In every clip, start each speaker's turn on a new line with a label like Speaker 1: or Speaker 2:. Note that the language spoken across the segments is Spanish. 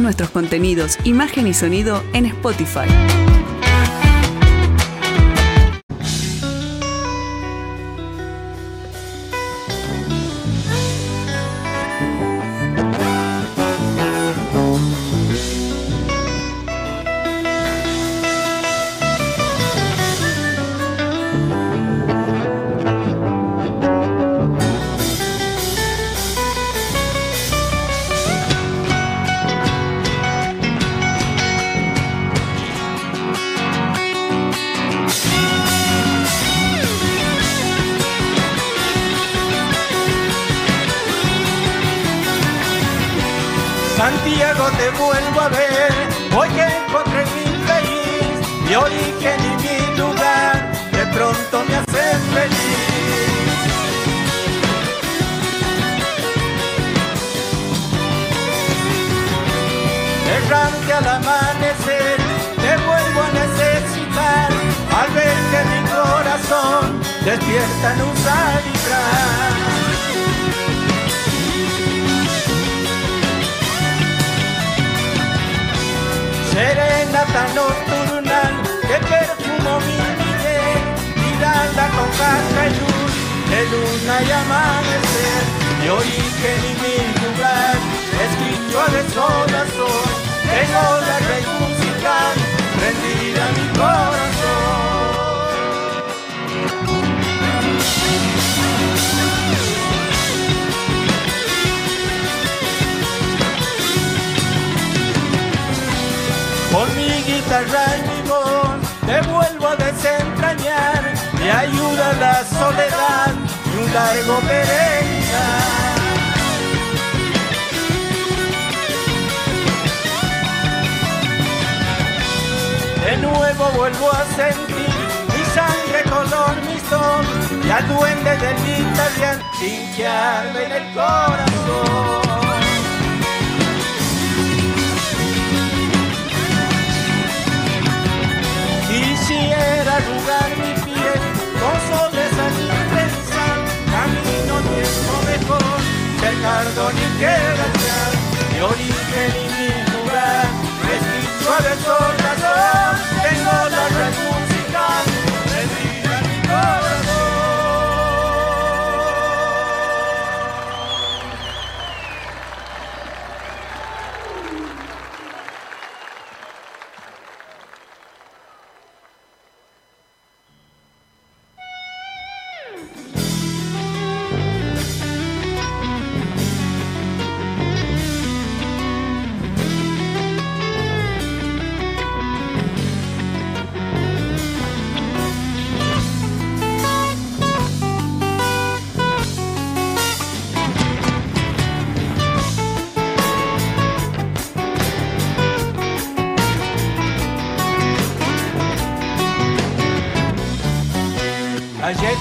Speaker 1: nuestros contenidos, imagen y sonido en Spotify.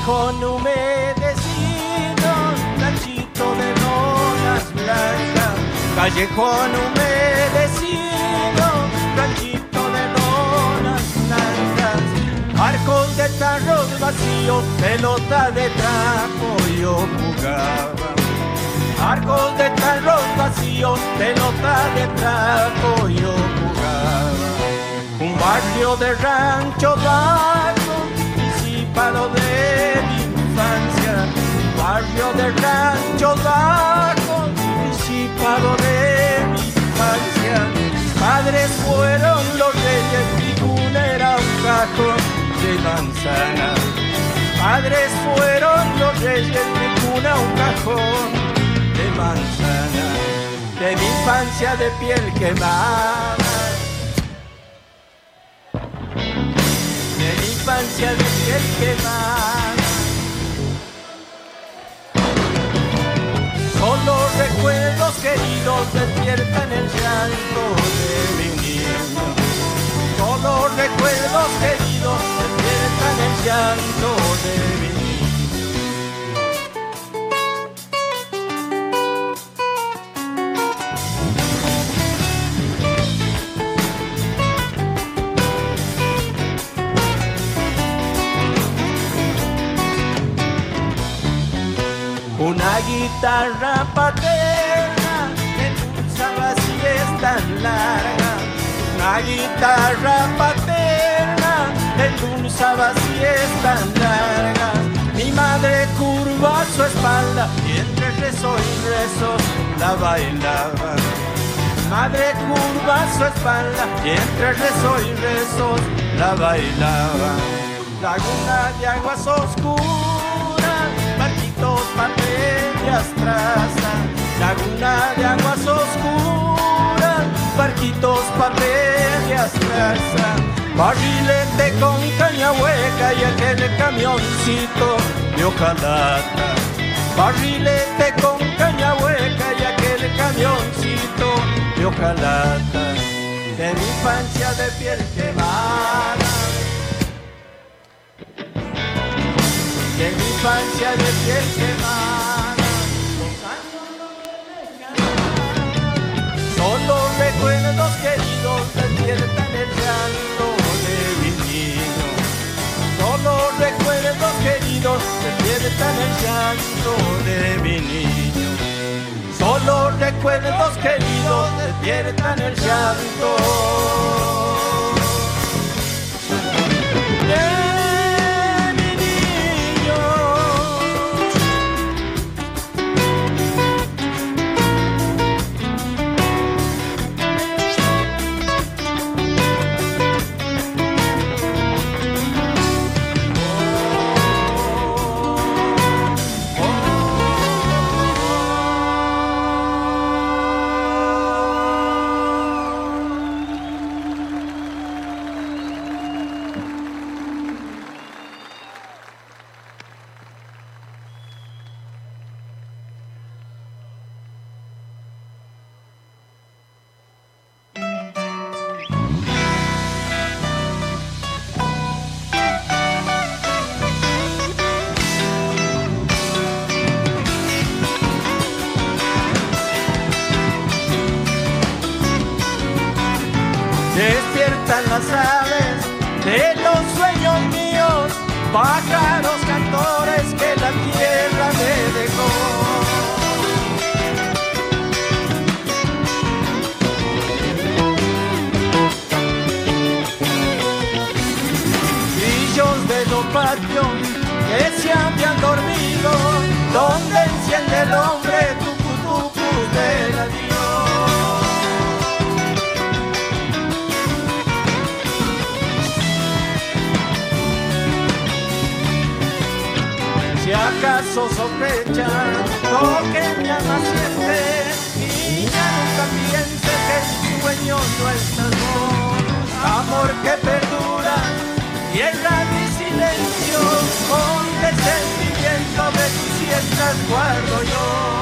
Speaker 2: con humedecidos, planchito de lonas blancas, callejón de mi infancia. Padres fueron los reyes, mi cuna era un cajón de manzana. Padres fueron los reyes, mi cuna un cajón de manzana. De mi infancia de piel quemada. De mi infancia de piel quemada. queridos despiertan el llanto de mi niño. Todos los recuerdos queridos despiertan el llanto de mi niño. Una guitarra patera guitarra paterna endulzaba siestas largas. Mi madre curva su espalda y entre rezo y rezo la bailaba. Madre curva su espalda y entre rezo y rezos la bailaba. Laguna de aguas oscuras, barquitos, papeles trazan. Laguna de aguas oscuras, papeles trazan. Barrilete con caña hueca y aquel camioncito de hojalata. Barrilete con caña hueca y aquel camioncito de hojalata. De mi infancia de piel quemada. De mi infancia de piel quemada. Queridos despiertan el llanto de mi niño. Solo recuerdos queridos despiertan el llanto de mi niño. Solo recuerdos queridos despiertan el llanto. Si acaso sospechan lo que mi alma siente, niña nunca piense que el sueño no es amor, amor que perdura, tierra mi silencio, con el sentimiento de tus siestas guardo yo.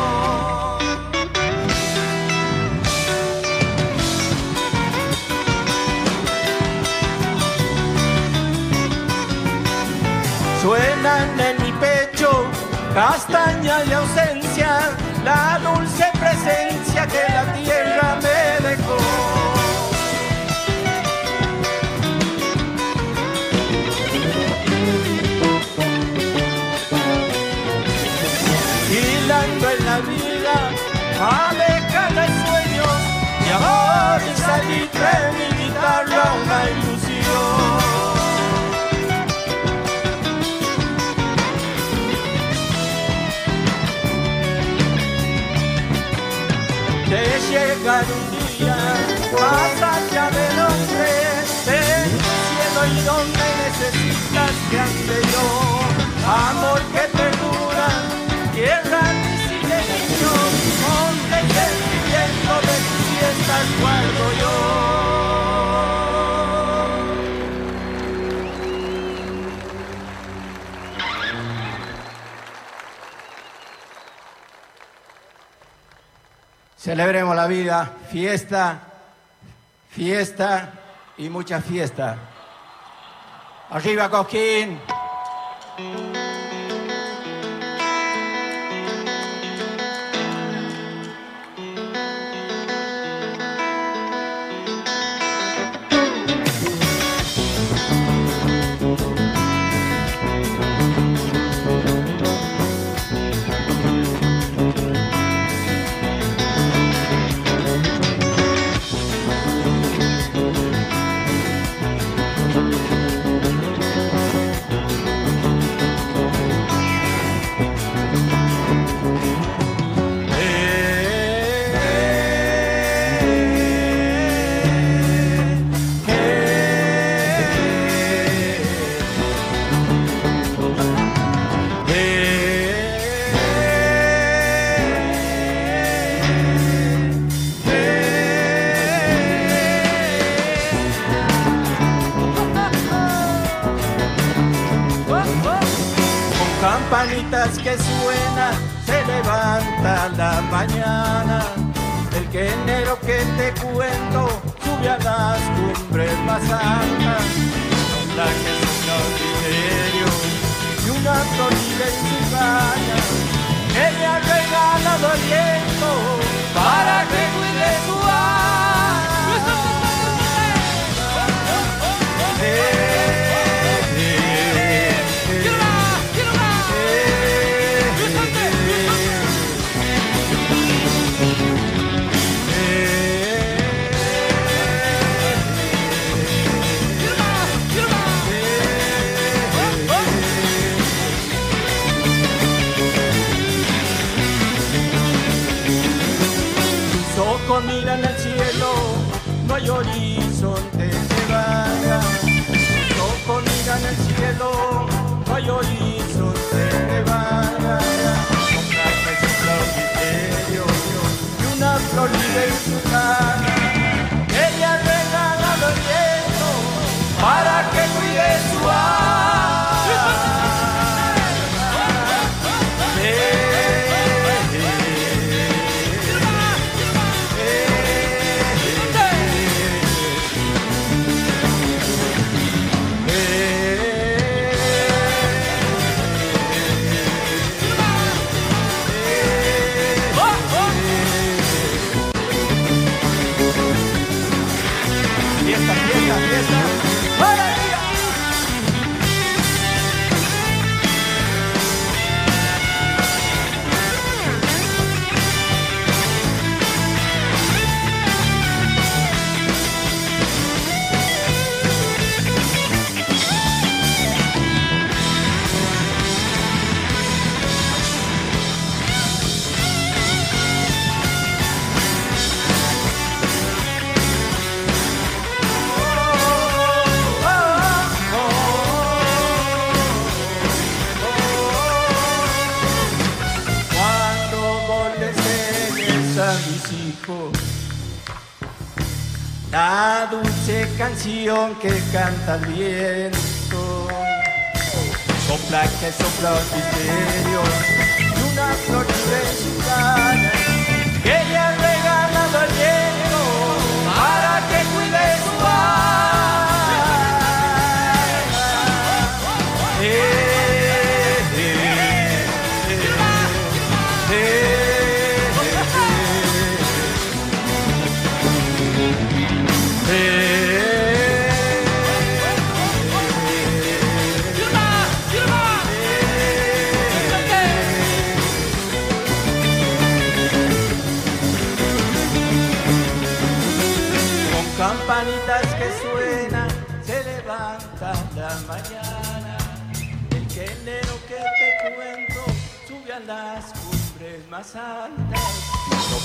Speaker 2: Suenan en castaña de ausencia, la dulce presencia que la tierra llegar un día más allá del hombre del cielo y donde necesitas que ande yo. Amor que perdura tierra de silencio monte y sentimiento de tus fiestas guardo yo Celebremos la vida, fiesta, fiesta y mucha fiesta. Arriba Cosquín. Flor en Dulce canción que canta el viento, sopla que sopla el misterio, y una flor de su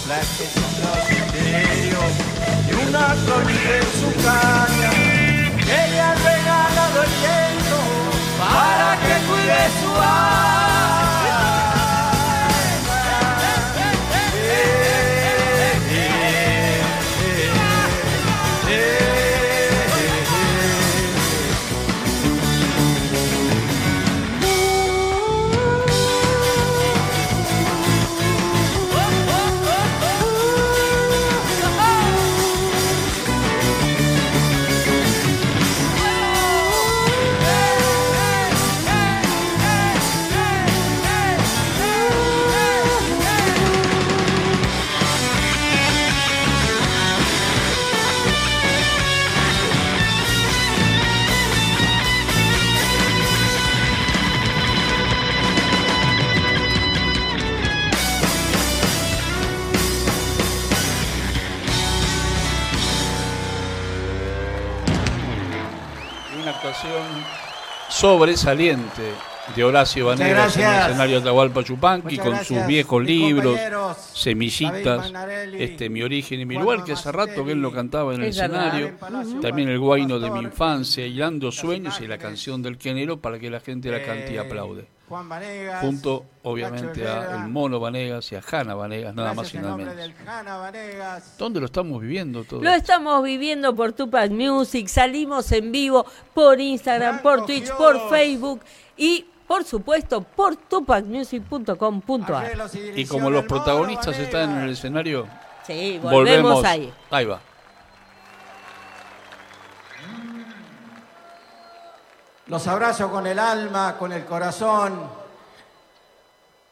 Speaker 2: Sopla que sopla misterio y una florida en su caña. Ella ha regalado el viento para que cuide su alma.
Speaker 3: Sobresaliente de Horacio Vanegas en el escenario de Atahualpa Chupanqui
Speaker 2: Muchas
Speaker 3: con
Speaker 2: gracias,
Speaker 3: sus viejos
Speaker 2: mis
Speaker 3: libros, Semillitas, este Mi origen y mi
Speaker 2: Juan
Speaker 3: lugar, que hace rato que él lo cantaba en el escenario.
Speaker 2: Palacio,
Speaker 3: También el guayno de mi infancia, Hilando Sueños y la canción del género para que la gente la cante y
Speaker 2: eh,
Speaker 3: aplaude.
Speaker 2: Juan Vanegas,
Speaker 3: Junto, obviamente, a el Mono Vanegas y a Hanna Vanegas, nada más y nada menos.
Speaker 2: del Jana Vanegas.
Speaker 3: ¿Dónde lo estamos viviendo todo?
Speaker 4: Lo estamos viviendo por Tupac Music, salimos en vivo por Instagram, por Twitch,
Speaker 2: Gios.
Speaker 4: por Facebook y por supuesto, por tupacmusic.com.ar.
Speaker 3: Y como los protagonistas
Speaker 2: Vanegas.
Speaker 3: están en el escenario,
Speaker 4: Sí, volvemos, ahí.
Speaker 3: Ahí va.
Speaker 2: Los abrazo con el alma, con el corazón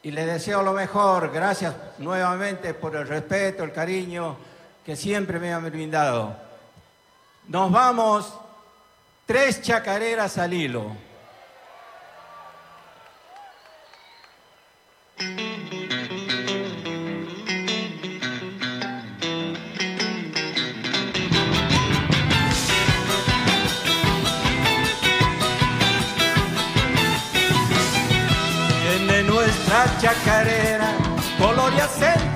Speaker 2: y les deseo lo mejor. Gracias nuevamente por el respeto, el cariño que siempre me han brindado. Nos vamos tres chacareras al hilo. Chacarera, color y acento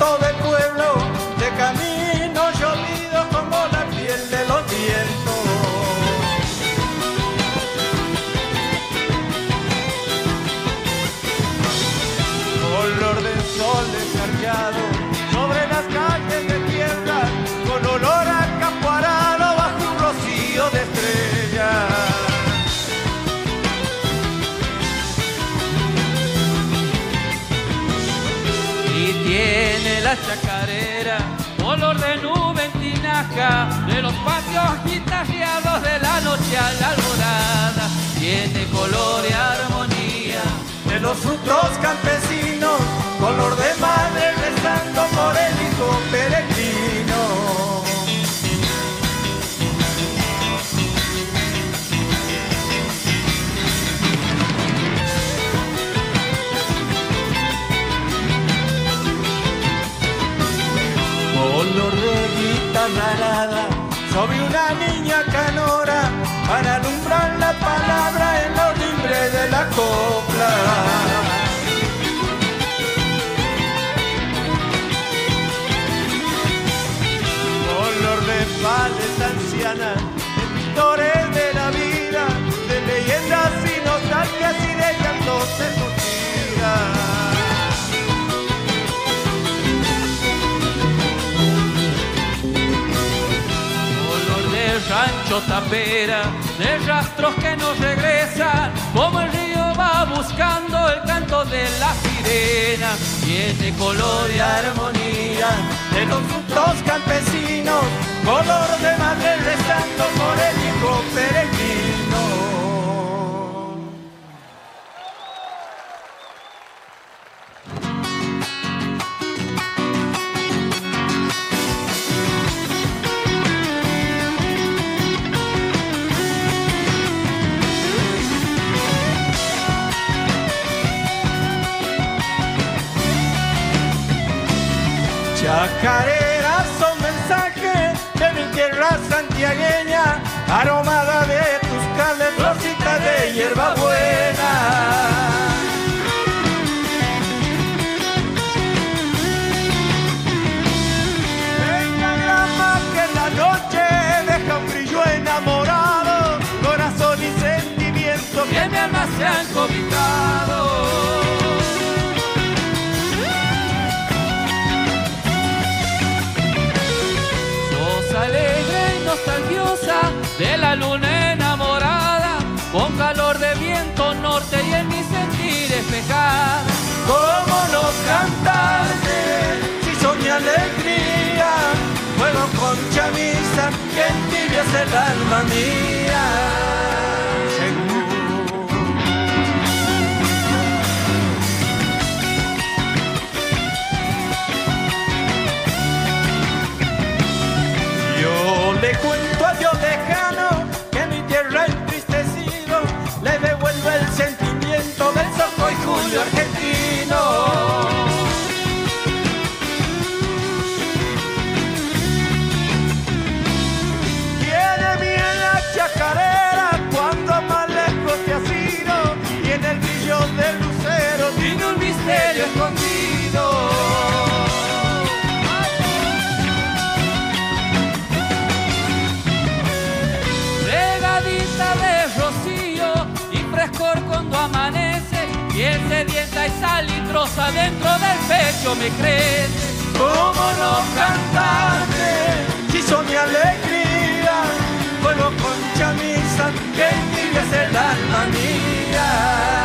Speaker 2: de los
Speaker 5: patios guitarreados de la noche a la alborada. Tiene color y armonía
Speaker 2: de los frutos campesinos, color de madre rezando por el hijo peregrino. Sobre una niña canora para alumbrar la palabra en los limbres de la copla. Pales ancianas, de pintores de la vida, de leyendas y nostalgias y de llantos
Speaker 5: tapera, de rastros que no regresan, como el río va buscando el canto de la sirena. Tiene color y armonía
Speaker 2: de los frutos campesinos, color de madre rezando por el hijo peregrino. Chacareras son mensajes de mi tierra santiagueña, aromada de tus calles, rosita de hierba buena. Pentagrama que en la noche deja un brillo enamorado, corazón y sentimiento
Speaker 5: que mi alma se han. Luna enamorada, con calor de viento norte y en mi sentir despejada.
Speaker 2: ¿Cómo no cantarte si mi alegría? Juego con chamisa que entibias el alma mía. Julio argentino. Y
Speaker 5: salitrosa dentro del pecho me crece.
Speaker 2: ¿Cómo no cantarte si son mi alegría? Vuelvo con chamisa que entibias el alma mía.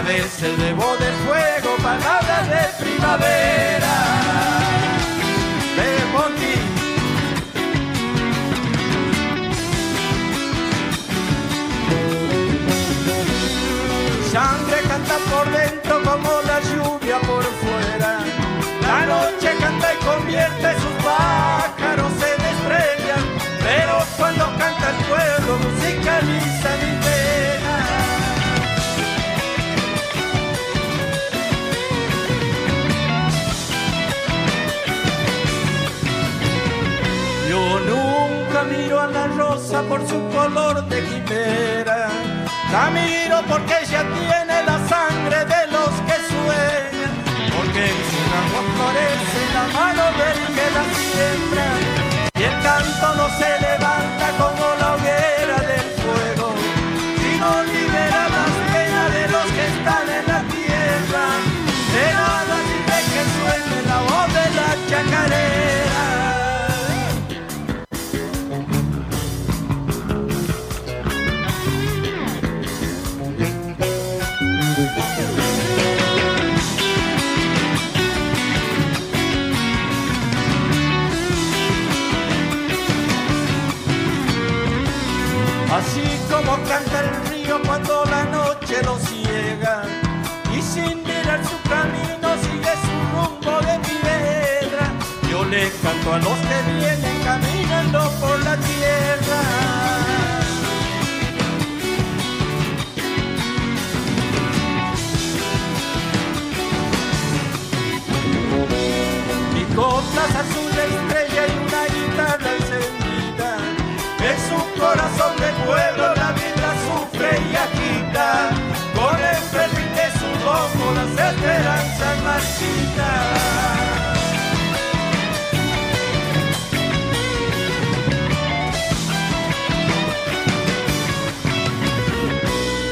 Speaker 2: A veces debo de fuego palabras de primavera. De. Sangre canta por dentro como la lluvia por fuera. La noche canta y convierte sus pájaros en estrellas. Pero cuando canta el pueblo musicaliza por su color de quimera. La miro porque ella tiene la sangre de los que sueñan. Porque en su ramo florece la mano del que la siembra. Y el canto no se levanta como como canta el río cuando la noche lo ciega y sin mirar su camino sigue su rumbo de piedra. Yo le canto a los que vienen caminando por la tierra. Mi copla es azul de estrella y una guitarra. Es un corazón de pueblo, la vida sufre y agita. Con el perfil de su ojo las esperanzas marchitas.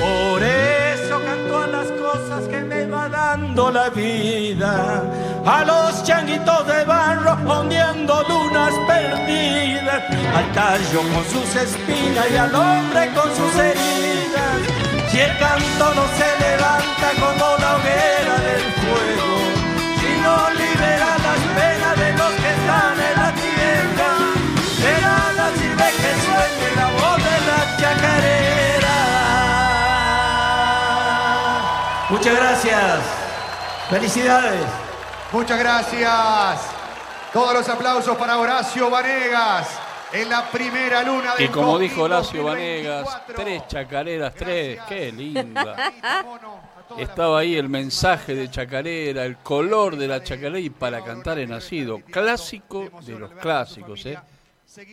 Speaker 2: Por eso canto las cosas que me va dando la vida, a los changuitos de barro ondeando lunas perdidas, al tallo con sus espinas y al hombre con sus heridas. Si el canto no se levanta como la hoguera del fuego, si no libera las penas de los que están en la tierra, de nada sirve que suene la voz de la chacarera. Muchas gracias. Felicidades.
Speaker 6: Muchas gracias. Todos los aplausos para Horacio Vanegas en la primera luna de
Speaker 3: Y como dijo Horacio Vanegas,
Speaker 6: 2024.
Speaker 3: tres chacareras, tres, qué linda. Estaba ahí el mensaje de chacarera, el color de la chacarera y para cantar he nacido. Clásico de los clásicos, ¿eh?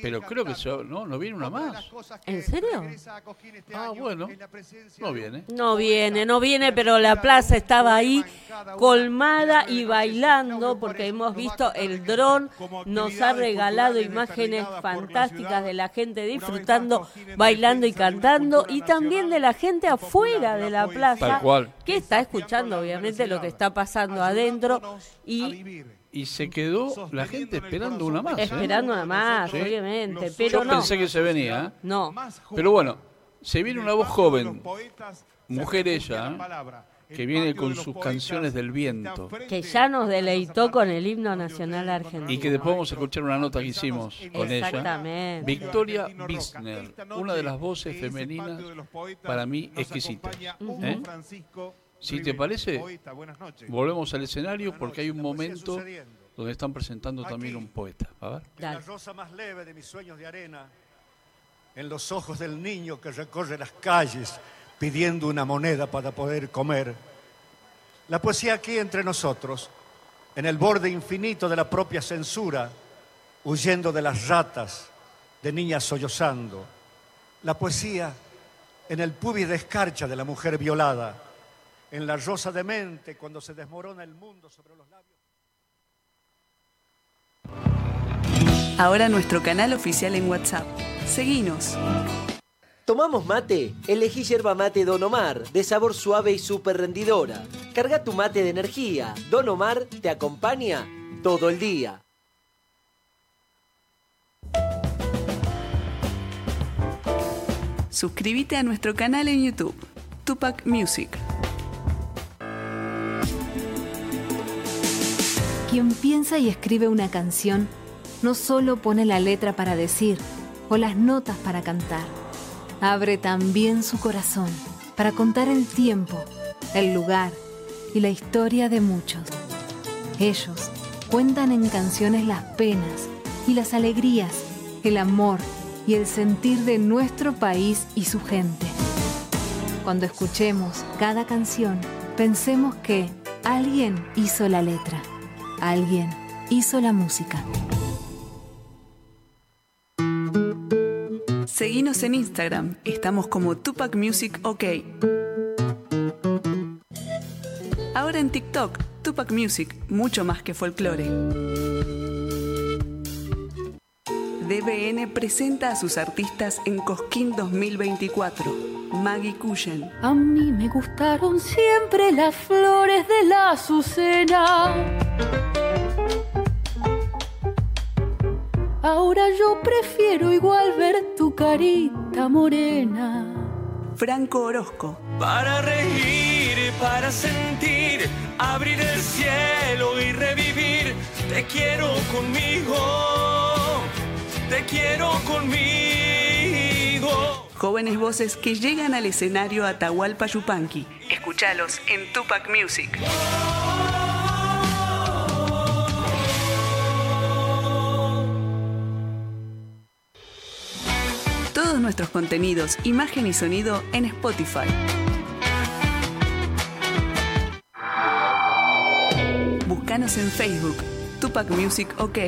Speaker 3: Pero creo que no, no viene una más.
Speaker 4: ¿En serio?
Speaker 3: Ah, bueno, no viene.
Speaker 4: No viene, no viene, pero la plaza estaba ahí colmada y bailando porque hemos visto el dron nos ha regalado imágenes fantásticas de la gente disfrutando, bailando y cantando y también de la gente afuera de la plaza
Speaker 3: Tal cual.
Speaker 4: que está escuchando obviamente lo que está pasando adentro y
Speaker 3: Y se quedó la gente esperando una más. ¿eh?
Speaker 4: esperando nada más,
Speaker 3: Sí.
Speaker 4: obviamente,
Speaker 3: Yo
Speaker 4: no,
Speaker 3: pensé que se venía, ¿eh?
Speaker 4: no.
Speaker 3: Pero bueno, se viene una voz joven, mujer ella, ¿eh? que viene con sus canciones del viento.
Speaker 4: que ya nos deleitó con el himno nacional argentino.
Speaker 3: Y que después vamos a escuchar una nota que hicimos con ella.
Speaker 4: Exactamente.
Speaker 3: Victoria Bisner, una de las voces femeninas para mí exquisitas. ¿eh? Si te parece, volvemos al escenario porque hay un momento donde están presentando también un poeta. A ver.
Speaker 7: La rosa más leve de mis sueños de arena, en los ojos del niño que recorre las calles pidiendo una moneda para poder comer. La poesía aquí entre nosotros, en el borde infinito de la propia censura, huyendo de las ratas, de niñas sollozando. La poesía en el pubis de escarcha de la mujer violada, en la rosa de mente cuando se desmorona el mundo sobre los labios.
Speaker 1: Ahora nuestro canal oficial en WhatsApp. Seguinos.
Speaker 8: ¿Tomamos mate? Elegí yerba mate Don Omar, de sabor suave y súper rendidora. Carga tu mate de energía. Don Omar te acompaña todo el día.
Speaker 1: Suscríbete a nuestro canal en YouTube, Tupac Music.
Speaker 9: Quien piensa y escribe una canción no solo pone la letra para decir o las notas para cantar, abre también su corazón para contar el tiempo, el lugar y la historia de muchos. Ellos cuentan en canciones las penas y las alegrías, el amor y el sentir de nuestro país y su gente. Cuando escuchemos cada canción, pensemos que alguien hizo la letra, alguien hizo la música.
Speaker 1: Seguinos en Instagram, estamos como Tupac Music OK. Ahora en TikTok, Tupac Music, mucho más que folclore. DBN presenta a sus artistas en Cosquín 2024. Maggie Cushen.
Speaker 10: A mí me gustaron siempre las flores de la azucena. Ahora yo prefiero igual ver tu carita morena.
Speaker 1: Franco Orozco.
Speaker 11: Para reír, para sentir, abrir el cielo y revivir. Te quiero conmigo te quiero conmigo.
Speaker 1: Jóvenes voces que llegan al escenario Atahualpa Yupanqui. Escúchalos en Tupac Music. Todos nuestros contenidos, imagen y sonido en Spotify. Búscanos en Facebook, Tupac Music OK.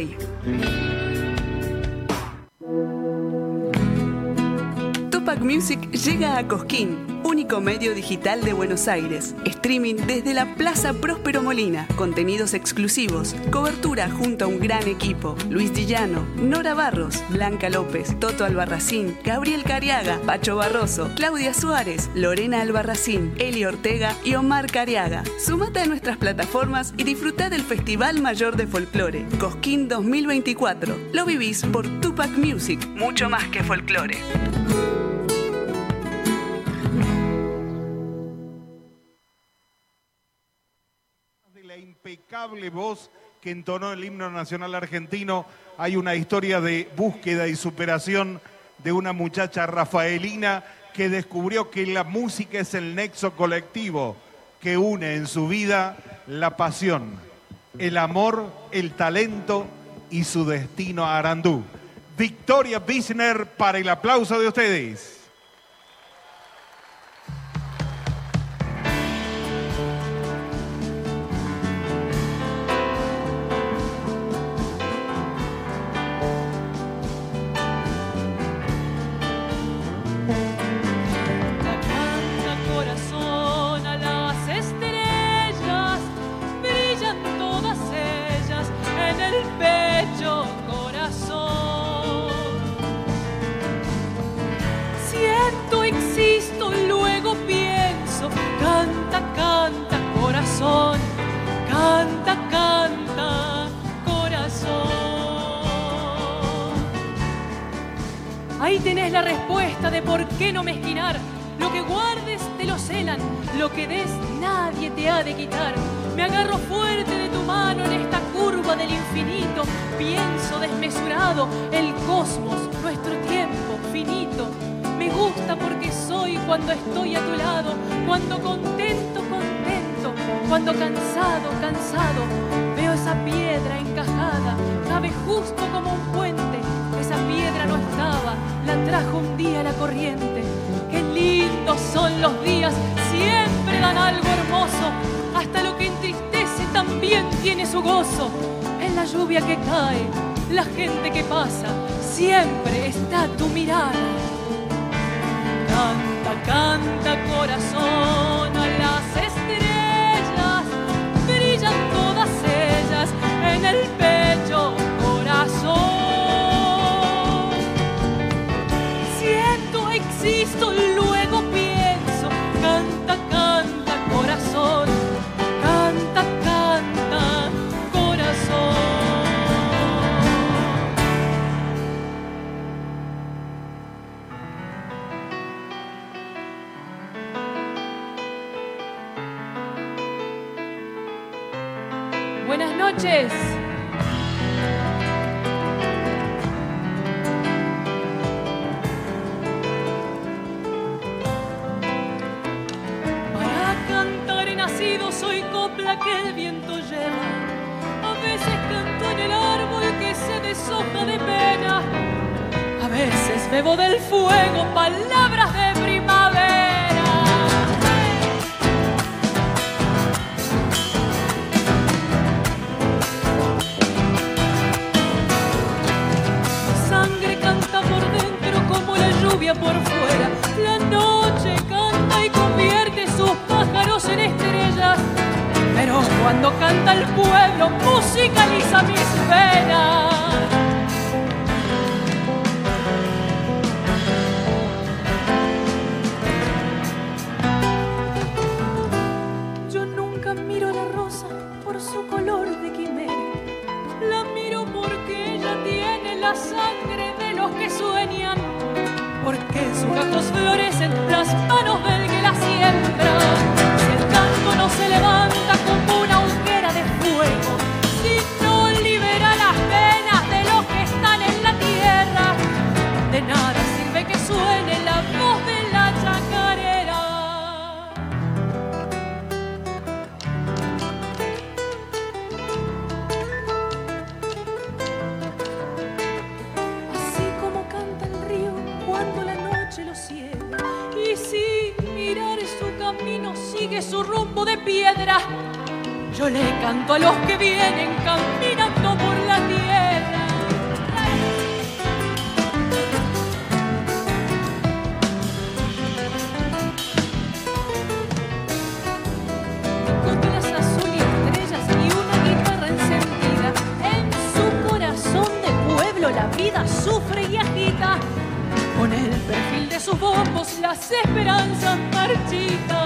Speaker 1: Music llega a Cosquín, único medio digital de Buenos Aires. Streaming desde la Plaza Próspero Molina. Contenidos exclusivos. Cobertura junto a un gran equipo. Luis Dillano, Nora Barros, Blanca López, Toto Albarracín, Gabriel Cariaga, Pacho Barroso, Claudia Suárez, Lorena Albarracín, Eli Ortega y Omar Cariaga. Sumate a nuestras plataformas y disfruta del Festival Mayor de Folclore, Cosquín 2024. Lo vivís por Tupac Music, mucho más que folclore.
Speaker 12: Voz que entonó el himno nacional argentino. Hay una historia de búsqueda y superación de una muchacha rafaelina que descubrió que la música es el nexo colectivo que une en su vida la pasión, el amor, el talento y su destino a Arandú. Victoria Bisner para el aplauso de ustedes.
Speaker 10: Tenés la respuesta de por qué no mezquinar. Lo que guardes te lo celan, lo que des nadie te ha de quitar. Me agarro fuerte de tu mano en esta curva del infinito. Pienso desmesurado el cosmos, nuestro tiempo finito. Me gusta porque soy cuando estoy a tu lado, cuando contento, contento, cuando cansado, cansado. Veo esa piedra encajada, cabe justo como un puente no estaba, la trajo un día la corriente. Qué lindos son los días, siempre dan algo hermoso. Hasta lo que entristece también tiene su gozo. En la lluvia que cae, la gente que pasa, siempre está tu mirada. Canta, canta corazón a las estrellas, brillan todas ellas en el pecho, Para cantar he nacido, soy copla que el viento lleva. A veces canto en el árbol que se deshoja de pena. A veces bebo del fuego palabras de por fuera. La noche canta y convierte sus pájaros en estrellas. Pero cuando canta el pueblo, musicaliza mis penas. Yo nunca miro la rosa por su color de quimera. La miro porque ella tiene la sangre de los que sueñan. Porque en sus gatos florecen las manos del que la siembra. Si el canto no se levanta como Yo le canto a los que vienen caminando por la tierra. Goteras azul y estrellas y una guitarra encendida. En su corazón de pueblo la vida sufre y agita. Con el perfil de sus bombos las esperanzas marchitas.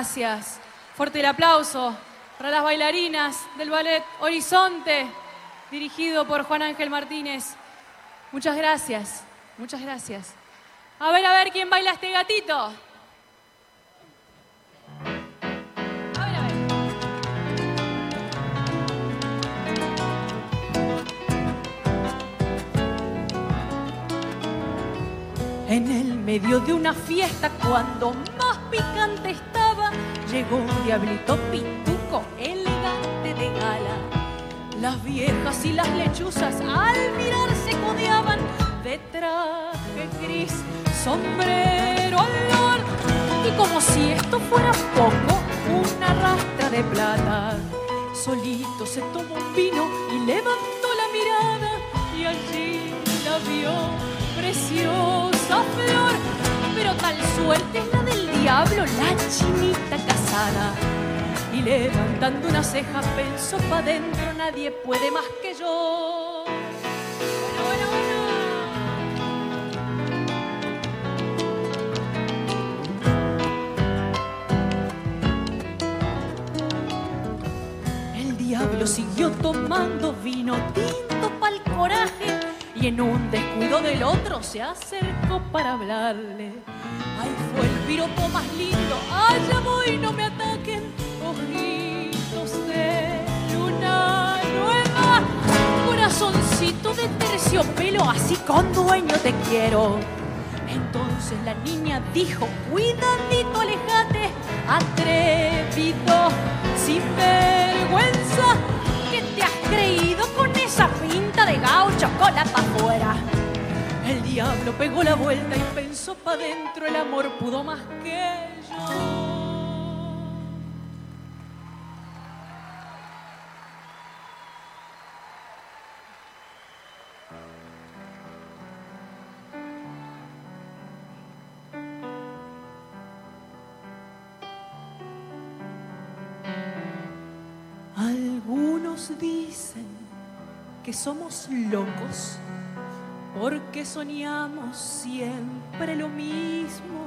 Speaker 10: Gracias. Fuerte el aplauso para las bailarinas del ballet Horizonte, dirigido por Juan Ángel Martínez. Muchas gracias, muchas gracias. A ver, a ver, ¿quién baila este gatito? En el medio de una fiesta, cuando más picante estaba, llegó un diablito pituco, elegante de gala. Las viejas y las lechuzas al mirarse codeaban de traje gris, sombrero olor. Y como si esto fuera poco, una rastra de plata. Solito se tomó un vino y levantó la mirada y allí la vio preciosa flor. Pero tal suerte es la del diablo, la chinita casada. Y levantando una ceja pensó pa' dentro, nadie puede más que yo. El diablo siguió tomando vino tinto pa'l coraje y en un descuido del otro se acercó para hablarle. Ay, fue el piropo más lindo, allá voy, no me ataquen, ojitos de luna nueva, corazoncito de terciopelo, así con dueño te quiero. Entonces la niña dijo, cuidadito, alejate, atrevido, sin vergüenza, creído con esa pinta de gaucho, cola pa' afuera. El diablo pegó la vuelta y pensó pa' dentro, el amor pudo más que yo. Somos locos porque soñamos siempre lo mismo.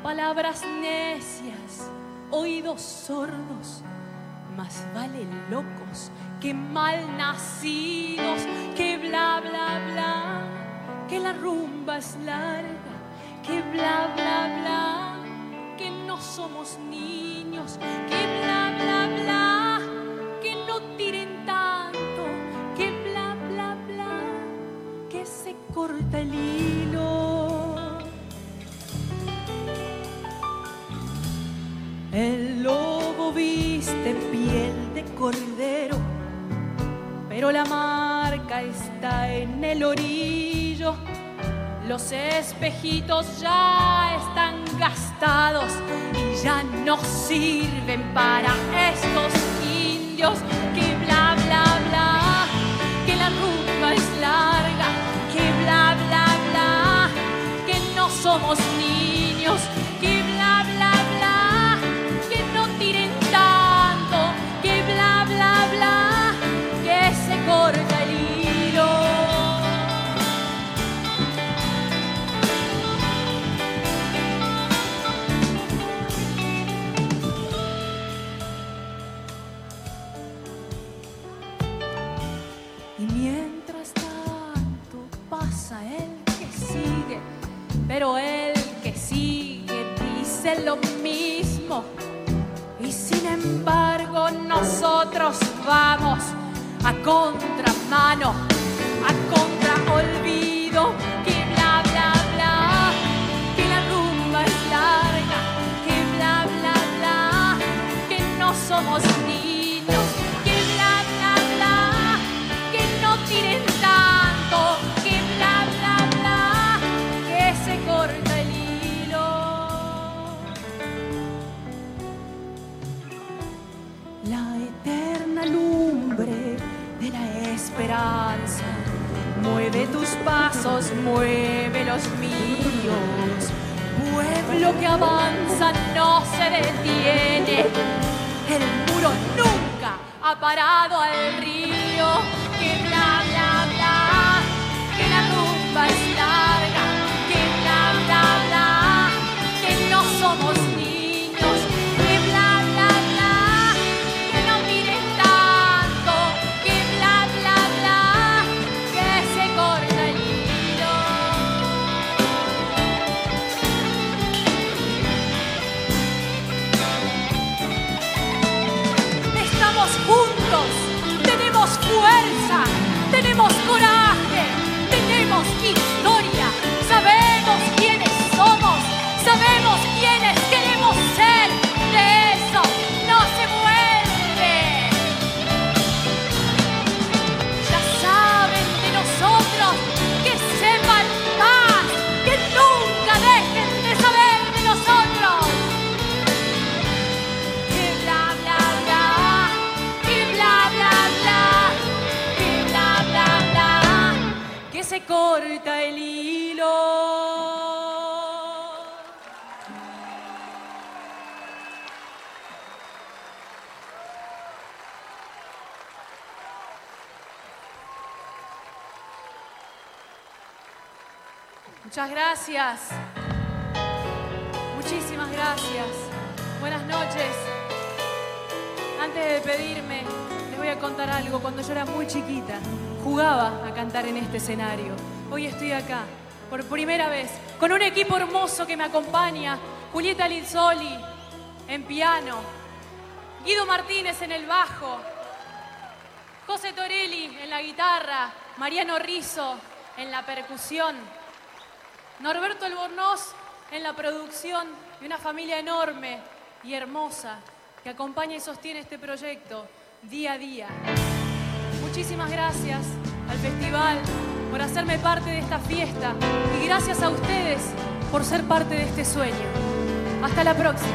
Speaker 10: Palabras necias, oídos sordos, más vale locos que mal nacidos, que bla, bla, bla, que la rumba es larga, que bla, bla, bla, que no somos niños, que bla, corta el hilo. El lobo viste piel de cordero, pero la marca está en el orillo. Los espejitos ya están gastados y ya no sirven para estos indios que bla somos niños, pero el que sigue dice lo mismo. Y sin embargo nosotros vamos a contramano, a contra olvido, que bla bla bla, que la rumba es larga, que bla bla bla, que no somos niños, esperanza mueve tus pasos, mueve los míos. Pueblo que avanza no se detiene. El muro nunca ha parado al río. Que con un equipo hermoso que me acompaña. Julieta Lizzoli en piano, Guido Martínez en el bajo, José Torelli en la guitarra, Mariano Rizzo en la percusión, Norberto Albornoz en la producción y una familia enorme y hermosa que acompaña y sostiene este proyecto día a día. Muchísimas gracias al festival por hacerme parte de esta fiesta y gracias a ustedes por ser parte de este sueño. Hasta la próxima.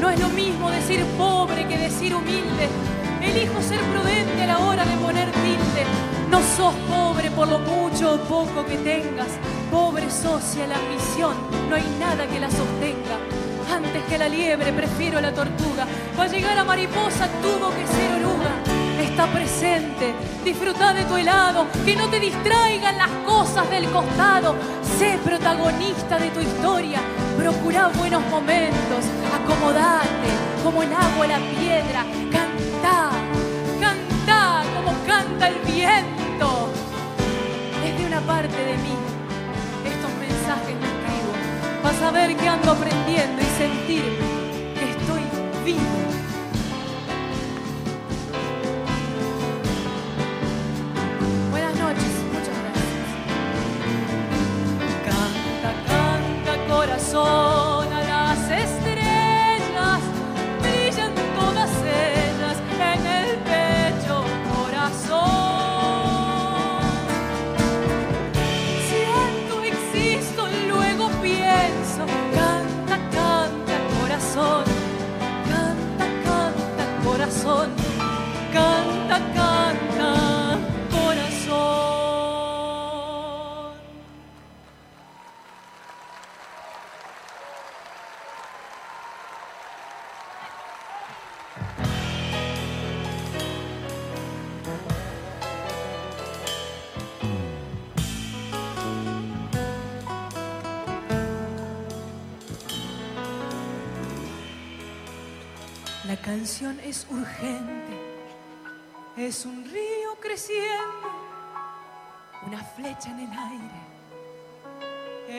Speaker 10: No es lo mismo decir pobre que decir humilde. Elijo ser prudente a la hora de poner tilde. No sos pobre por lo mucho o poco que tengas. Pobre socia la ambición, no hay nada que la sostenga. Antes que la liebre prefiero la tortuga. Para llegar a mariposa tuvo que ser oruga. Está presente, disfruta de tu helado, que no te distraigan las cosas del costado. Sé protagonista de tu historia, procura buenos momentos, acomodate como el agua a la piedra, canta, canta como canta el viento. Es de una parte de mí, estos mensajes me saber que ando aprendiendo y sentir que estoy vivo. Buenas noches, muchas gracias. Canta, canta, corazón canta, canta corazón, canta, canta. La canción es urgente, es un río creciendo, una flecha en el aire,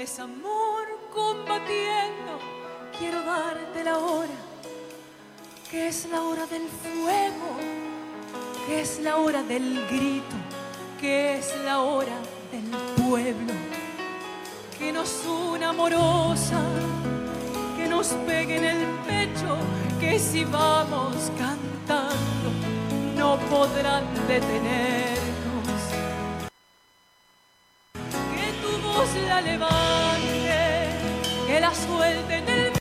Speaker 10: es amor combatiendo. Quiero darte la hora, que es la hora del fuego, que es la hora del grito, que es la hora del pueblo, que nos una amorosa que nos pegue en el pecho, que si vamos cantando no podrán detenernos. Que tu voz la levante, que la suelte en el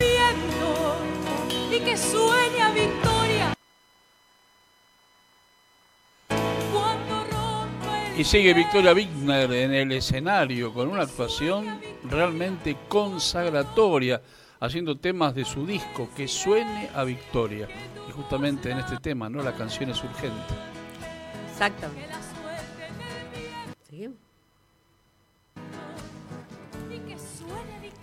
Speaker 10: viento y que sueñe a victoria.
Speaker 3: Y sigue Victoria Wigner en el escenario con una actuación realmente consagratoria, haciendo temas de su disco que suene a Victoria. Y justamente en este tema, ¿no? La canción es urgente.
Speaker 4: Exactamente.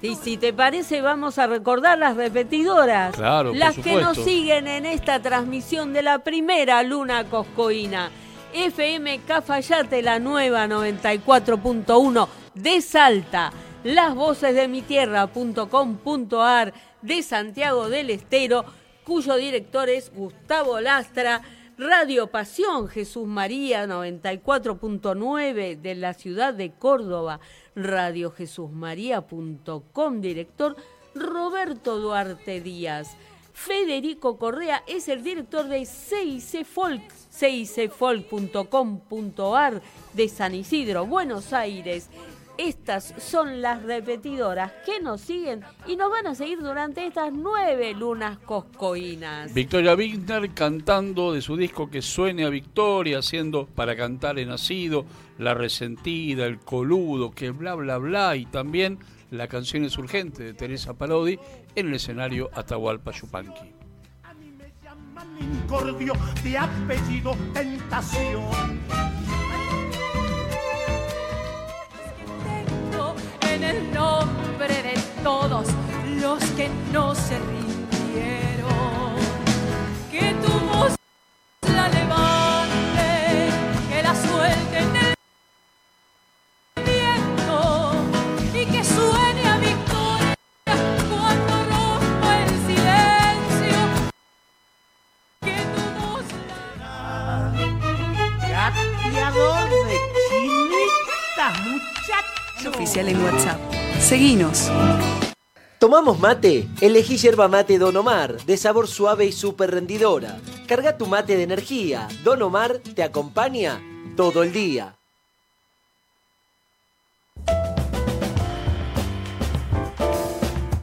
Speaker 4: Y si te parece, vamos a recordar las repetidoras.
Speaker 3: Claro,
Speaker 4: las que nos siguen en esta transmisión de la primera Luna Coscoína. FM Cafayate, la nueva 94.1 de Salta, las voces de mi tierra.com.ar de Santiago del Estero, cuyo director es Gustavo Lastra, Radio Pasión Jesús María 94.9 de la ciudad de Córdoba, Radio María.com, director Roberto Duarte Díaz. Federico Correa es el director de CIC Folk, cicfolk.com.ar de San Isidro, Buenos Aires. Estas son las repetidoras que nos siguen y nos van a seguir durante estas nueve lunas coscoínas.
Speaker 3: Victoria Wigner cantando de su disco Que suene a Victoria, haciendo para cantar he nacido, La resentida, El coludo, que bla bla bla y también la canción es urgente de Teresa Parodi en el escenario Atahualpa Yupanqui.
Speaker 2: A mí me llaman incordio de apellido tentación.
Speaker 10: En el nombre de todos los que no se rindieron.
Speaker 1: Oficial en WhatsApp. Seguinos.
Speaker 8: ¿Tomamos mate? Elegí yerba mate Don Omar, de sabor suave y súper rendidora. Carga tu mate de energía. Don Omar te acompaña todo el día.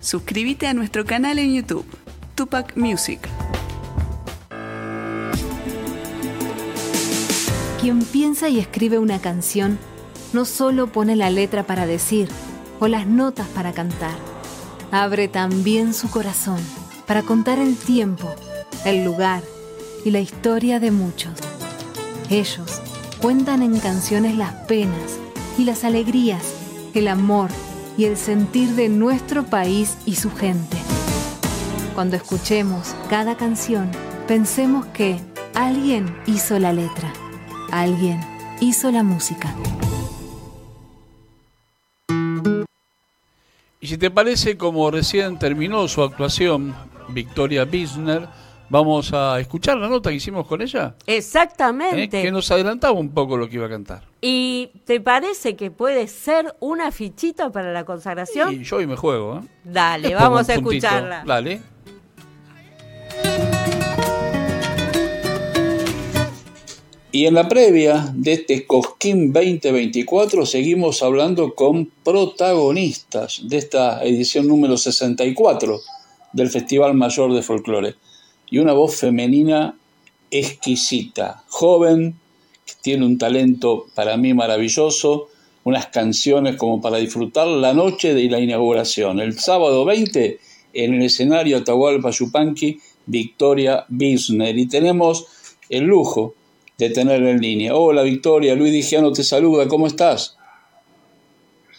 Speaker 1: Suscríbete a nuestro canal en YouTube, Tupac Music.
Speaker 9: Quien piensa y escribe una canción no solo pone la letra para decir o las notas para cantar, abre también su corazón para contar el tiempo, el lugar y la historia de muchos. Ellos cuentan en canciones las penas y las alegrías, el amor y el sentir de nuestro país y su gente. Cuando escuchemos cada canción, pensemos que alguien hizo la letra, alguien hizo la música.
Speaker 3: Y si te parece, como recién terminó su actuación, Victoria Bisner, vamos a escuchar la nota que hicimos con ella. ¿eh?
Speaker 4: Exactamente.
Speaker 3: Que nos adelantaba un poco lo que iba a cantar.
Speaker 4: ¿Y te parece que puede ser una fichita para la consagración?
Speaker 3: Y yo hoy me juego. ¿eh?
Speaker 4: Dale, vamos a
Speaker 3: puntito.
Speaker 4: escucharla.
Speaker 3: Dale. Y en la previa de este Cosquín 2024 seguimos hablando con protagonistas de esta edición número 64 del Festival Mayor de Folclore. Y una voz femenina exquisita, joven, que tiene un talento para mí maravilloso, unas canciones como para disfrutar la noche de la inauguración. El sábado 20 en el escenario Atahualpa Yupanqui, Victoria Bisner. Y tenemos el lujo de tenerla en línea. Hola Victoria, Luis Digiano te saluda, ¿cómo estás?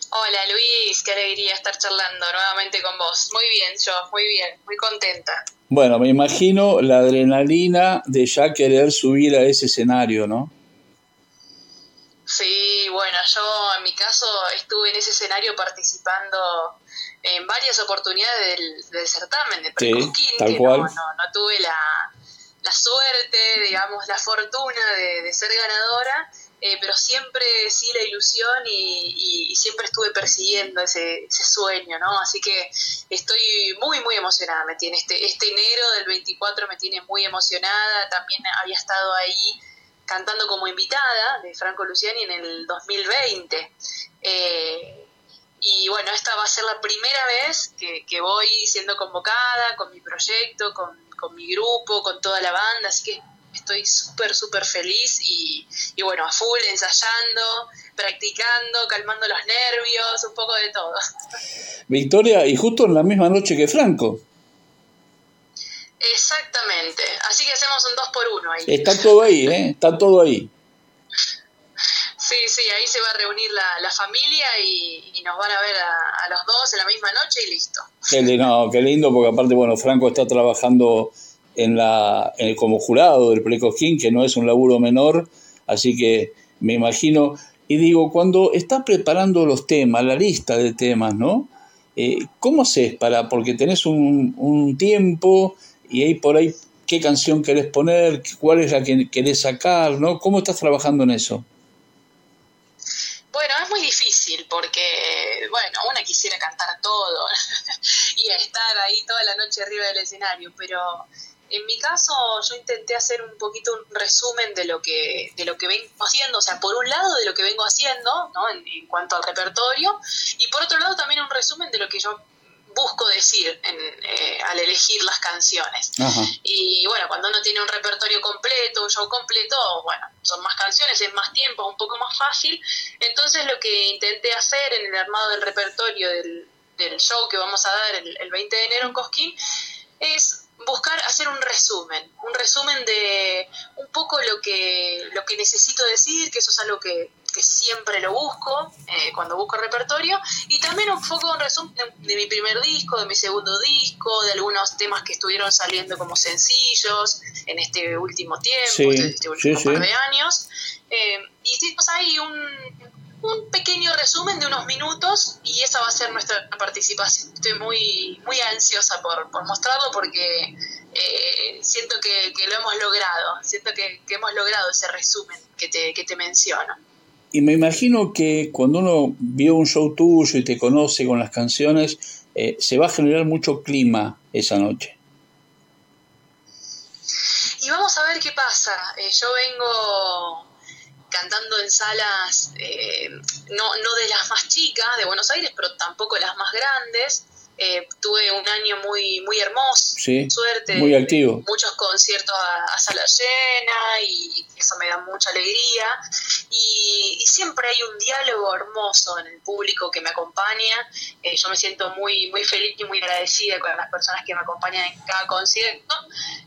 Speaker 13: Hola Luis, qué alegría estar charlando nuevamente con vos. Muy bien, yo, muy bien, muy contenta.
Speaker 14: Bueno, me imagino la adrenalina de ya querer subir a ese escenario, ¿no?
Speaker 13: Sí, bueno, yo en mi caso estuve en ese escenario participando en varias oportunidades del, certamen de Precosquín,
Speaker 14: tal cual.
Speaker 13: No, no, tuve la, la, suerte, digamos, la fortuna de ser ganadora, eh, pero siempre sí la ilusión y, siempre estuve persiguiendo ese, sueño, ¿no? Así que estoy muy, muy emocionada, me tiene este, este enero del 24 me tiene muy emocionada, también había estado ahí cantando como invitada de Franco Luciani en el 2020. Eh, y bueno, esta va a ser la primera vez que, voy siendo convocada con mi proyecto, con, con mi grupo, con toda la banda, así que estoy súper, súper feliz y, bueno, a full ensayando, practicando, calmando los nervios, un poco de todo.
Speaker 14: Victoria, y justo en la misma noche que Franco.
Speaker 13: Exactamente, así que hacemos un dos por uno ahí.
Speaker 14: Está todo ahí, ¿eh? Está todo ahí.
Speaker 13: Sí, sí, ahí se va a reunir la, familia y, nos van a ver a, los dos en la misma noche y listo.
Speaker 14: Qué, no, qué lindo, porque aparte, bueno, Franco está trabajando en la, como jurado del Precosquín, que no es un laburo menor, así que me imagino, y digo, cuando estás preparando los temas, la lista de temas, ¿no? Eh, ¿Cómo haces para, porque tenés un, un tiempo y ahí por ahí, qué canción querés poner, cuál es la que querés sacar, ¿no? ¿Cómo estás trabajando en eso?
Speaker 13: Bueno, es muy difícil porque, bueno, una quisiera cantar todo y estar ahí toda la noche arriba del escenario, pero en mi caso, yo intenté hacer un poquito un resumen de lo que de lo que vengo haciendo, o sea, por un lado de lo que vengo haciendo, ¿no? En, cuanto al repertorio, y por otro lado también un resumen de lo que yo busco decir eh, al elegir las canciones. Y bueno, cuando uno tiene un repertorio completo, un show completo, bueno, son más canciones, es más tiempo, un poco más fácil. Entonces lo que intenté hacer en el armado del repertorio del, show que vamos a dar el, el 20 de enero en Cosquín es buscar hacer un resumen, un resumen de un poco lo que, lo que necesito decir, que eso es algo que, siempre lo busco eh, cuando busco repertorio, y también un poco un resumen de, mi primer disco, de mi segundo disco, de algunos temas que estuvieron saliendo como sencillos en este último tiempo, este, este último par de años. Eh, y hicimos ahí un, un pequeño resumen de unos minutos y esa va a ser nuestra participación. Estoy muy, muy ansiosa por, mostrarlo porque eh, siento que, lo hemos logrado, siento que, hemos logrado ese resumen que te, que te menciono.
Speaker 14: Y me imagino que cuando uno vio un show tuyo y te conoce con las canciones, eh, se va a generar mucho clima esa noche.
Speaker 13: Y vamos a ver qué pasa. Eh, yo vengo cantando en salas eh, no, no de las más chicas de Buenos Aires, pero tampoco las más grandes. Eh, tuve un año muy muy hermoso, suerte,
Speaker 14: muy activo.
Speaker 13: muchos conciertos a, sala llena y eso me da mucha alegría. Y, siempre hay un diálogo hermoso en el público que me acompaña. Eh, yo me siento muy, muy feliz y muy agradecida con las personas que me acompañan en cada concierto.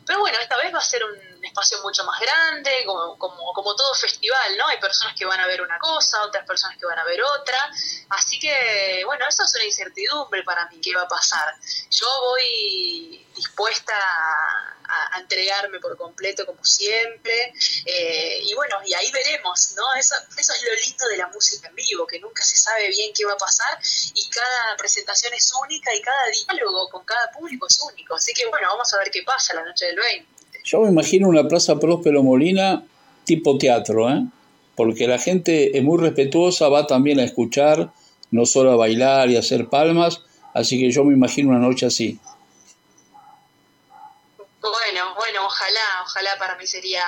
Speaker 13: Pero bueno, esta vez va a ser un espacio mucho más grande, como, como, como todo festival, ¿no? Hay personas que van a ver una cosa, otras personas que van a ver otra. Así que, bueno, eso es una incertidumbre para mí, ¿qué va a pasar? Yo voy dispuesta a, entregarme por completo como siempre eh, y bueno, y ahí veremos, ¿no? Eso, eso es lo lindo de la música en vivo, que nunca se sabe bien qué va a pasar y cada presentación es única y cada diálogo con cada público es único. Así que bueno, vamos a ver qué pasa la noche del 20.
Speaker 14: Yo me imagino una plaza Próspero Molina tipo teatro, ¿eh? porque la gente es muy respetuosa, va también a escuchar, no solo a bailar y a hacer palmas, así que yo me imagino una noche así.
Speaker 13: Bueno, bueno, ojalá, ojalá para mí sería,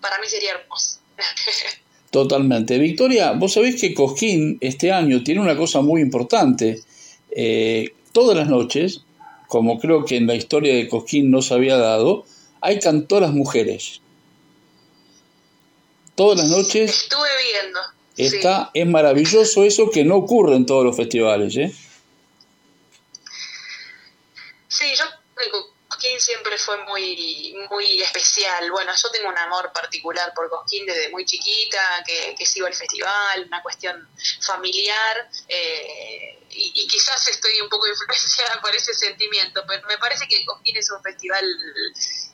Speaker 13: para mí sería hermoso.
Speaker 14: Totalmente. Victoria, vos sabés que Cosquín este año tiene una cosa muy importante. Eh, todas las noches, como creo que en la historia de Cosquín no se había dado, hay cantoras mujeres. Todas las noches.
Speaker 13: Estuve viendo.
Speaker 14: Está, Es maravilloso eso que no ocurre en todos los festivales, ¿eh?
Speaker 13: Sí, yo Cosquín siempre fue muy, muy especial. Bueno, yo tengo un amor particular por Cosquín desde muy chiquita, que, que sigo el festival, una cuestión familiar, eh, y, quizás estoy un poco influenciada por ese sentimiento, pero me parece que Cosquín es un festival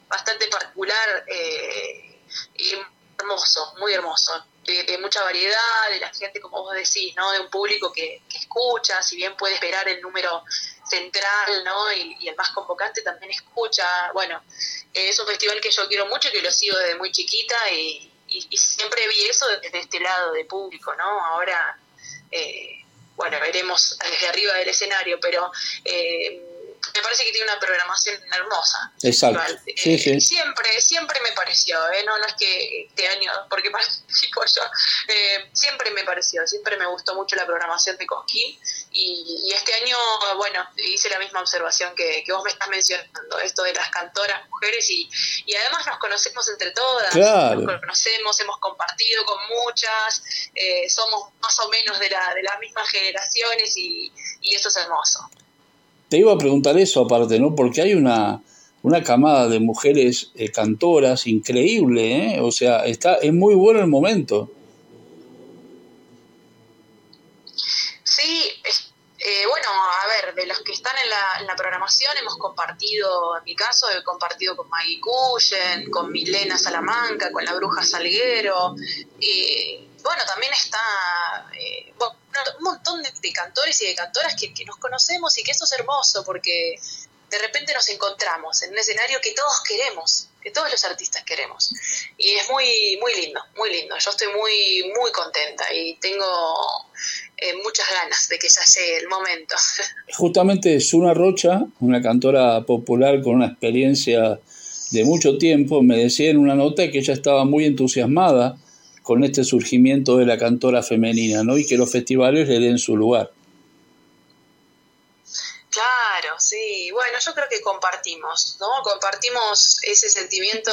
Speaker 13: bastante particular eh, y hermoso, muy hermoso. De, mucha variedad, de la gente, como vos decís, ¿no? De un público que, que escucha, si bien puede esperar el número central, ¿no? Y, el más convocante también escucha. Bueno, es un festival que yo quiero mucho y que lo sigo desde muy chiquita y, siempre vi eso desde este lado de público, ¿no? Ahora, eh, bueno, veremos desde arriba del escenario, pero... Eh, me parece que tiene una programación hermosa.
Speaker 3: Exacto.
Speaker 13: Eh, siempre, siempre me pareció, ¿eh? no, no es que este año, porque participo yo, eh, siempre me pareció, siempre me gustó mucho la programación de Cosquín y, este año, bueno, hice la misma observación que, que, vos me estás mencionando, esto de las cantoras mujeres y, y además nos conocemos entre todas, nos conocemos, hemos compartido con muchas, eh, somos más o menos de, la, de las mismas generaciones y, y eso es hermoso.
Speaker 3: Te iba a preguntar eso aparte, ¿no? Porque hay una, una camada de mujeres eh, cantoras increíble, ¿eh? O sea, está, es muy bueno el momento.
Speaker 13: Sí, eh, bueno, a ver, de los que están en la, en la, programación hemos compartido, en mi caso, he compartido con Maggie Cullen, con Milena Salamanca, con la Bruja Salguero. y bueno, también está eh, un montón de, cantores y de cantoras que, nos conocemos y que eso es hermoso porque de repente nos encontramos en un escenario que todos queremos, que todos los artistas queremos. Y es muy, muy lindo, muy lindo. Yo estoy muy, muy contenta y tengo eh, muchas ganas de que ya llegue el momento.
Speaker 3: Justamente Suna Rocha, una cantora popular con una experiencia de mucho tiempo, me decía en una nota que ella estaba muy entusiasmada con este surgimiento de la cantora femenina, ¿no? Y que los festivales le den su lugar.
Speaker 13: Claro, sí. Bueno, yo creo que compartimos, ¿no? Compartimos ese sentimiento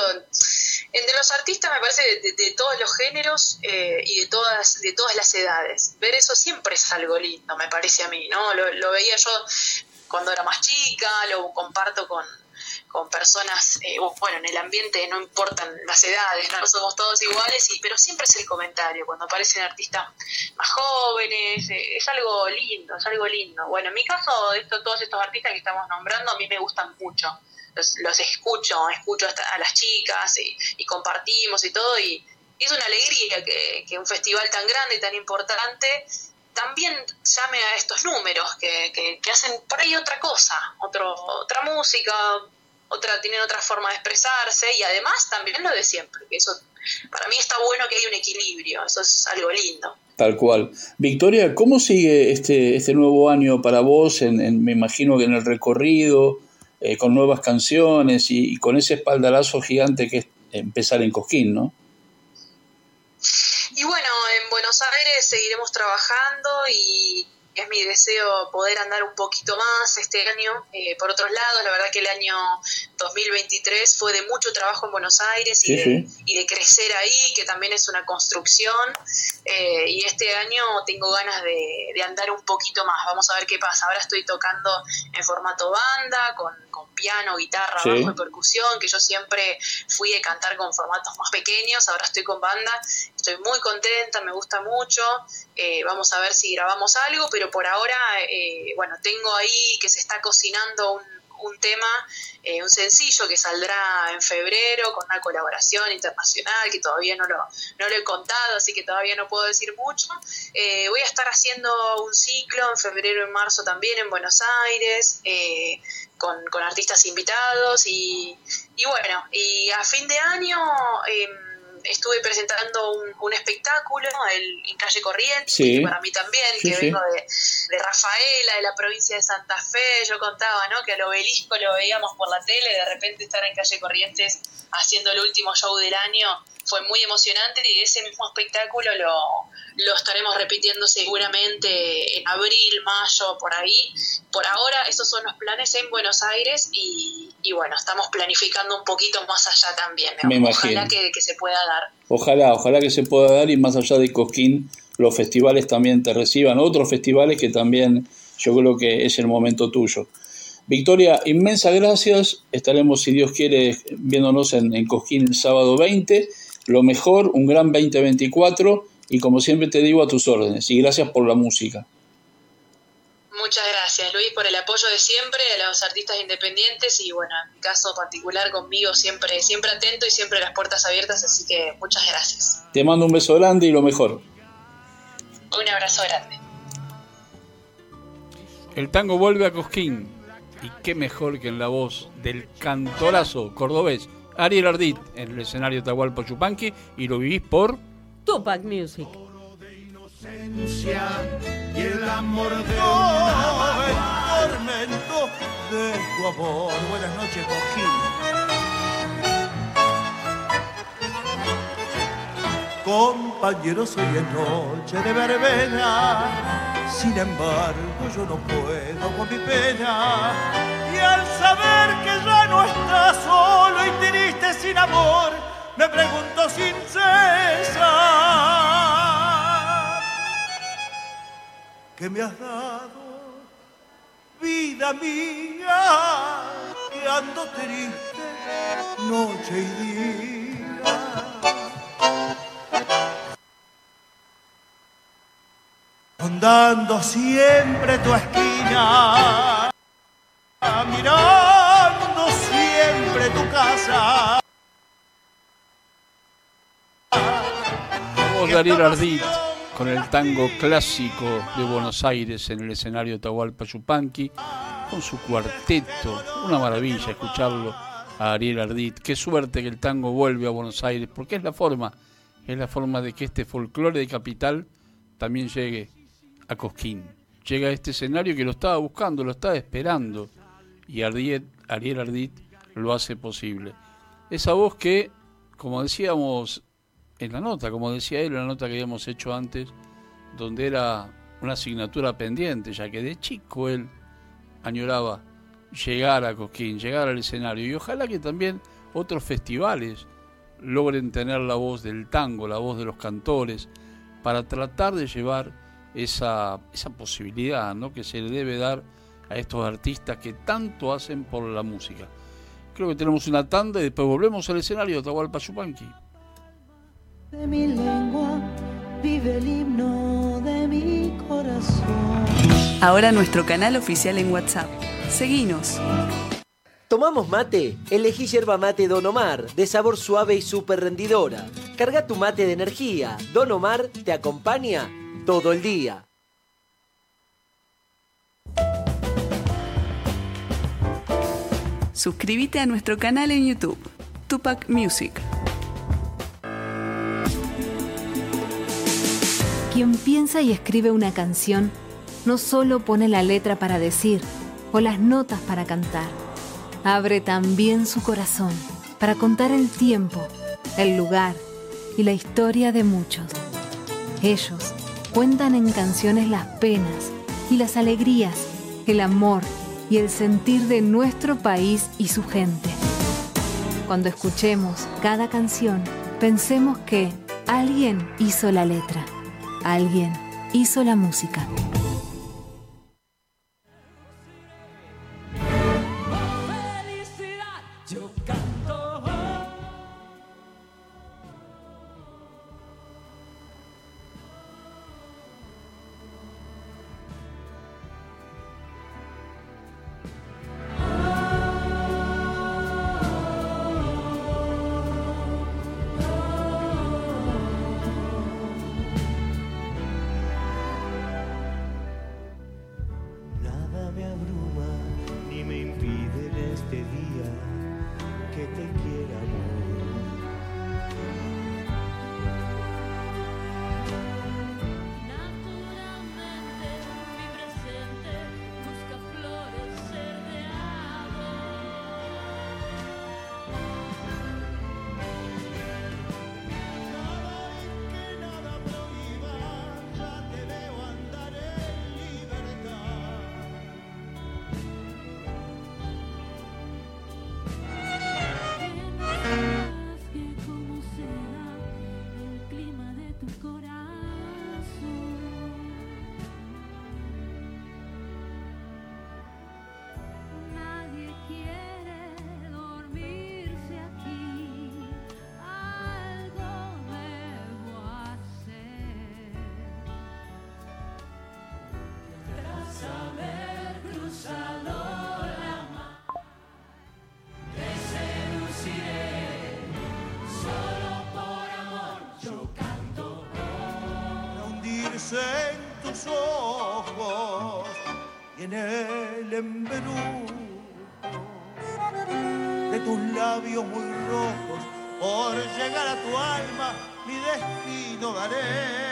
Speaker 13: entre los artistas, me parece, de, todos los géneros eh, y de todas, de todas las edades. Ver eso siempre es algo lindo, me parece a mí, ¿no? lo veía yo cuando era más chica, lo comparto con, con personas, eh, bueno, en el ambiente no importan las edades, no somos todos iguales, y, pero siempre es el comentario, cuando aparecen artistas más jóvenes, eh, es algo lindo, es algo lindo. Bueno, en mi caso, esto, todos estos artistas que estamos nombrando a mí me gustan mucho, los, escucho, escucho a las chicas y, compartimos y todo, y, es una alegría que, que un festival tan grande y tan importante también llame a estos números que, que, que, hacen por ahí otra cosa, otro, otra música, otra, tienen otra forma de expresarse y además también lo de siempre, que eso para mí está bueno que hay un equilibrio, eso es algo lindo.
Speaker 3: Tal cual. Victoria, ¿cómo sigue este, este nuevo año para vos? En, me imagino que en el recorrido, eh, con nuevas canciones y, y, con ese espaldarazo gigante que es empezar en Cosquín, ¿no?
Speaker 13: Y bueno, en Buenos Aires seguiremos trabajando y es mi deseo poder andar un poquito más este año. Eh, por otros lados, la verdad que el año 2023 fue de mucho trabajo en Buenos Aires y, de, crecer ahí, que también es una construcción. Eh, y este año tengo ganas de, andar un poquito más. Vamos a ver qué pasa. Ahora estoy tocando en formato banda, con, piano, guitarra, bajo y percusión, que yo siempre fui a cantar con formatos más pequeños. Ahora estoy con banda. Estoy muy contenta, me gusta mucho. Eh, vamos a ver si grabamos algo, pero por ahora, eh, bueno, tengo ahí que se está cocinando un, un tema, eh, un sencillo que saldrá en febrero con una colaboración internacional que todavía no lo, no lo he contado, así que todavía no puedo decir mucho. Eh, voy a estar haciendo un ciclo en febrero y marzo también en Buenos Aires, con, con, artistas invitados y, y, bueno, y a fin de año... Em, estuve presentando un, un espectáculo el, en calle Corrientes, para mí también, que vengo de, de, Rafaela, de la provincia de Santa Fe, yo contaba ¿no? que al obelisco lo veíamos por la tele, de repente estar en calle Corrientes haciendo el último show del año fue muy emocionante y ese mismo espectáculo lo, lo estaremos repitiendo seguramente en abril, mayo, por ahí. Por ahora esos son los planes en Buenos Aires y, bueno, estamos planificando un poquito más allá también. ojalá que, se pueda dar.
Speaker 3: Ojalá, ojalá que se pueda dar y más allá de Cosquín, los festivales también te reciban, otros festivales que también yo creo que es el momento tuyo. Victoria, inmensas gracias. Estaremos, si Dios quiere, viéndonos en, en Cosquín el sábado 20. Lo mejor, un gran 2024 y como siempre te digo a tus órdenes. Y gracias por la música.
Speaker 13: Muchas gracias Luis por el apoyo de siempre a los artistas independientes y bueno, en mi caso particular conmigo siempre, siempre atento y siempre las puertas abiertas, así que muchas gracias.
Speaker 3: Te mando un beso grande y lo mejor.
Speaker 13: Un abrazo grande.
Speaker 3: El tango vuelve a Cosquín y qué mejor que en la voz del cantorazo cordobés Ariel Ardit en el escenario Tahualpa Chupanqui y lo vivís por
Speaker 4: Tupac Music
Speaker 15: y el amor de tormento de tu amor. Buenas noches, Joaquín. Compañeros, hoy es noche de verbena, sin embargo yo no puedo con mi pena. Y al saber que ya no estás solo y triste sin amor, me pregunto sin cesar. que me has dado, vida mía, que ando triste noche y día. Andando siempre tu esquina, mirando siempre tu casa.
Speaker 3: Vamos, Darío Ardit con el tango clásico de Buenos Aires en el escenario de Tahualpa Yupanqui, con su cuarteto. Una maravilla escucharlo a Ariel Ardit. Qué suerte que el tango vuelve a Buenos Aires, porque es la forma, es la forma de que este folclore de capital también llegue a Cosquín. Llega a este escenario que lo estaba buscando, lo estaba esperando, y Ariel Ardit lo hace posible. Esa voz que, como decíamos en la nota, como decía él, la nota que habíamos hecho antes, donde era una asignatura pendiente, ya que de chico él añoraba llegar a Cosquín, llegar al escenario, y ojalá que también otros festivales logren tener la voz del tango, la voz de los cantores, para tratar de llevar esa, esa posibilidad ¿no? que se le debe dar a estos artistas que tanto hacen por la música. Creo que tenemos una tanda y después volvemos al escenario de Tahualpa Yupanqui.
Speaker 16: De mi lengua vive el himno de mi corazón.
Speaker 1: Ahora nuestro canal oficial en WhatsApp. Seguinos.
Speaker 8: ¿Tomamos mate? Elegí yerba mate Don Omar, de sabor suave y súper rendidora. Carga tu mate de energía. Don Omar te acompaña todo el día.
Speaker 1: Suscríbete a nuestro canal en YouTube, Tupac Music.
Speaker 9: Quien piensa y escribe una canción no solo pone la letra para decir o las notas para cantar, abre también su corazón para contar el tiempo, el lugar y la historia de muchos. Ellos cuentan en canciones las penas y las alegrías, el amor y el sentir de nuestro país y su gente. Cuando escuchemos cada canción, pensemos que alguien hizo la letra Alguien hizo la música.
Speaker 15: Tus ojos y en el embrujo de tus labios muy rojos. Por llegar a tu alma, mi destino daré.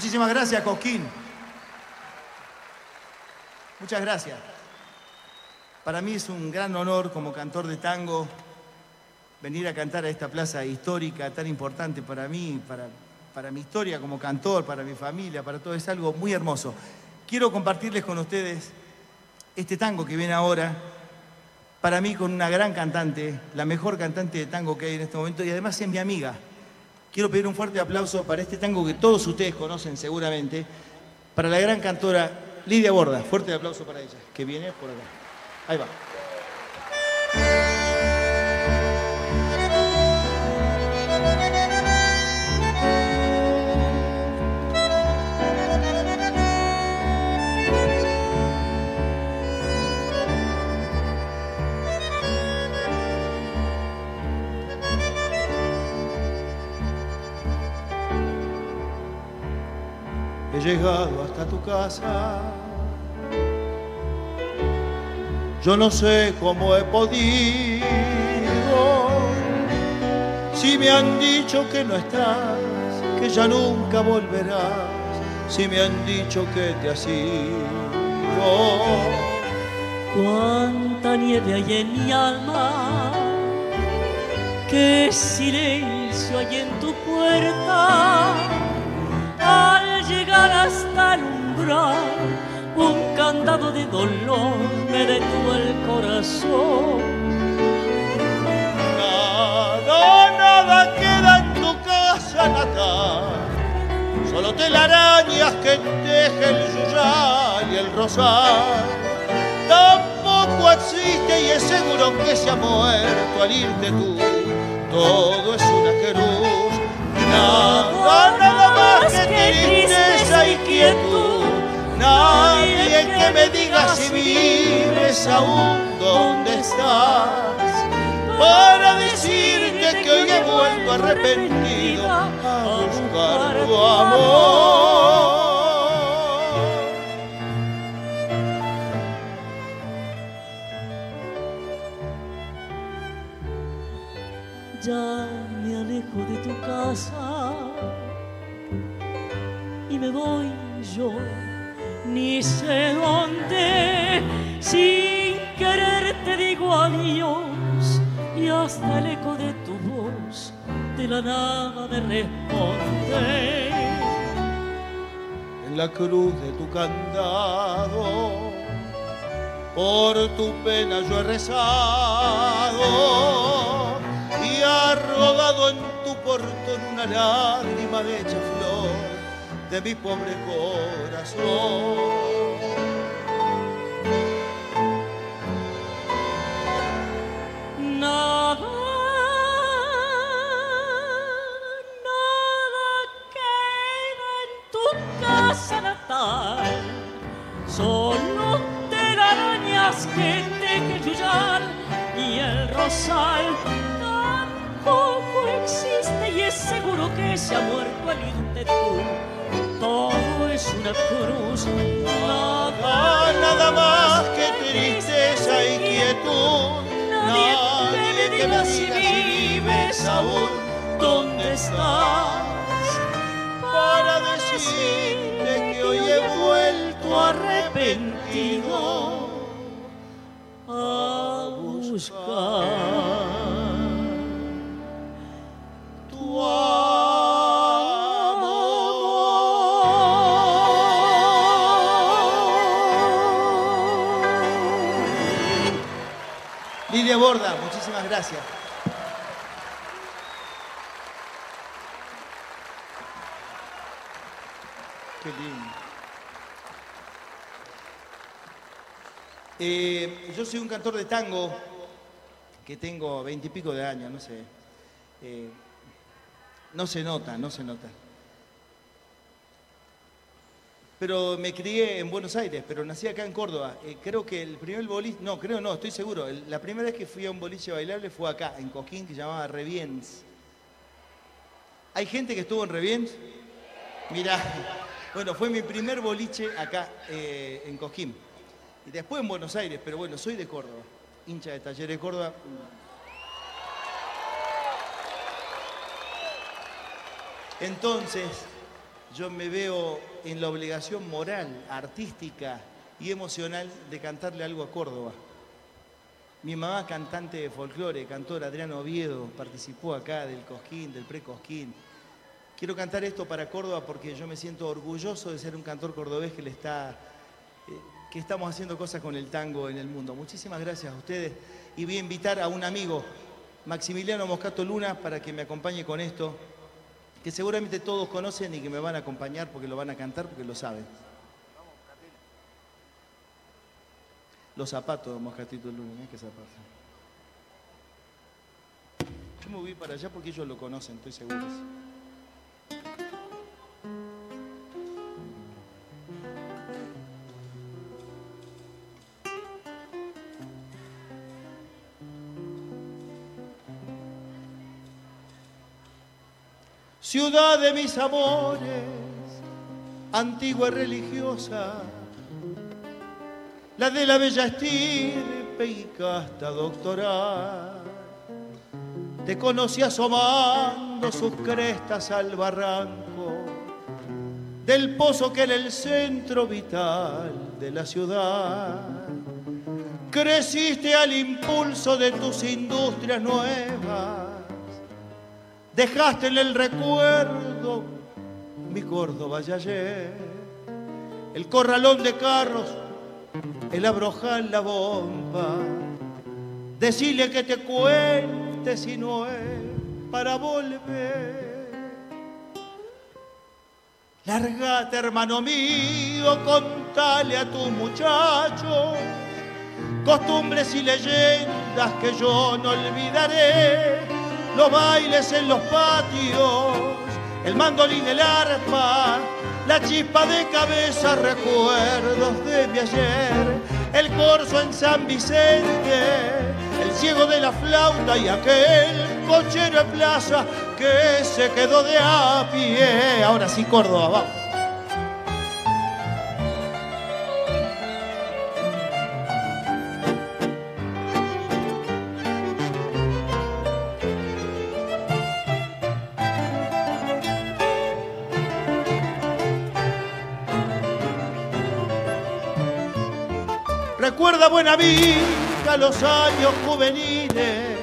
Speaker 15: Muchísimas gracias, Coquín. Muchas gracias. Para mí es un gran honor como cantor de tango venir a cantar a esta plaza histórica tan importante para mí, para, para mi historia como cantor, para mi familia, para todo. Es algo muy hermoso. Quiero compartirles con ustedes este tango que viene ahora, para mí con una gran cantante, la mejor cantante de tango que hay en este momento y además es mi amiga. Quiero pedir un fuerte aplauso para este tango que todos ustedes conocen seguramente, para la gran cantora Lidia Borda. Fuerte aplauso para ella, que viene por acá. Ahí va. Llegado hasta tu casa. Yo no sé cómo he podido. Si me han dicho que no estás, que ya nunca volverás. Si me han dicho que te has ido.
Speaker 17: Cuánta nieve hay en mi alma. Qué silencio hay en tu puerta llegar hasta el umbral, un candado de dolor me detuvo el corazón.
Speaker 15: Nada, nada queda en tu casa natal, solo telarañas que teje el yuyal y el rosal. Tampoco existe y es seguro que se ha muerto al irte tú, todo es una cruz. Nada, nada más que tristeza y quietud. Nadie que me diga si vives aún donde estás. Para decirte que hoy he vuelto arrepentido a buscar tu amor.
Speaker 17: Ya me alejo de tu casa me voy yo, ni sé dónde, sin querer te digo adiós y hasta el eco de tu voz de la nada me responde.
Speaker 15: en la cruz de tu candado. Por tu pena yo he rezado y ha rodado en tu portón una lágrima hecha flor de mi pobre corazón.
Speaker 17: Nada, nada queda en tu casa natal, solo telarañas que teje el yuyal y el rosal. Tampoco existe y es seguro que se ha muerto al irte tú. Todo es una cruz,
Speaker 15: Nada, nada más que tristeza y quietud. Nadie que me diga si vives aún donde estás. Para decirte que hoy he vuelto arrepentido
Speaker 17: a buscar
Speaker 15: gracias. Qué lindo. Eh, yo soy un cantor de tango que tengo veintipico de años, no sé. Eh, no se nota, no se nota. Pero me crié en Buenos Aires, pero nací acá en Córdoba. Eh, creo que el primer boliche, no, creo no, estoy seguro. la primera vez que fui a un boliche bailable fue acá, en Coquín, que llamaba Reviens. ¿Hay gente que estuvo en Reviens? Mirá, bueno, fue mi primer boliche acá eh, en Coquín. Y después en Buenos Aires, pero bueno, soy de Córdoba, hincha de Talleres de Córdoba. Entonces, yo me veo en la obligación moral, artística y emocional de cantarle algo a Córdoba. Mi mamá, cantante de folclore, cantor Adriano Oviedo, participó acá del Cosquín, del pre-Cosquín. Quiero cantar esto para Córdoba porque yo me siento orgulloso de ser un cantor cordobés que le está eh, que estamos haciendo cosas con el tango en el mundo. Muchísimas gracias a ustedes y voy a invitar a un amigo, Maximiliano Moscato Luna, para que me acompañe con esto, que seguramente todos conocen y que me van a acompañar porque lo van a cantar porque lo saben. Los zapatos Moscatito Luna, ¿eh? ¿qué zapatos? Yo me voy para allá porque ellos lo conocen, estoy seguro. Ciudad de mis amores, antigua religiosa, la de la bella estirpe y casta doctoral. Te conocí asomando sus crestas al barranco del pozo que era el centro vital de la ciudad. Creciste al impulso de tus industrias nuevas dejaste en el recuerdo mi Córdoba de ayer, el corralón de carros, el abrojal, la bomba. Decile que te cuente si no es para volver. Largate, hermano mío, contale a tu muchacho costumbres y leyendas que yo no olvidaré los bailes en los patios, el mandolín, el arpa, la chispa de cabeza, recuerdos de mi ayer, el corso en San Vicente, el ciego de la flauta y aquel cochero en plaza que se quedó de a pie. Ahora sí, Córdoba. Recuerda buena vida los años juveniles,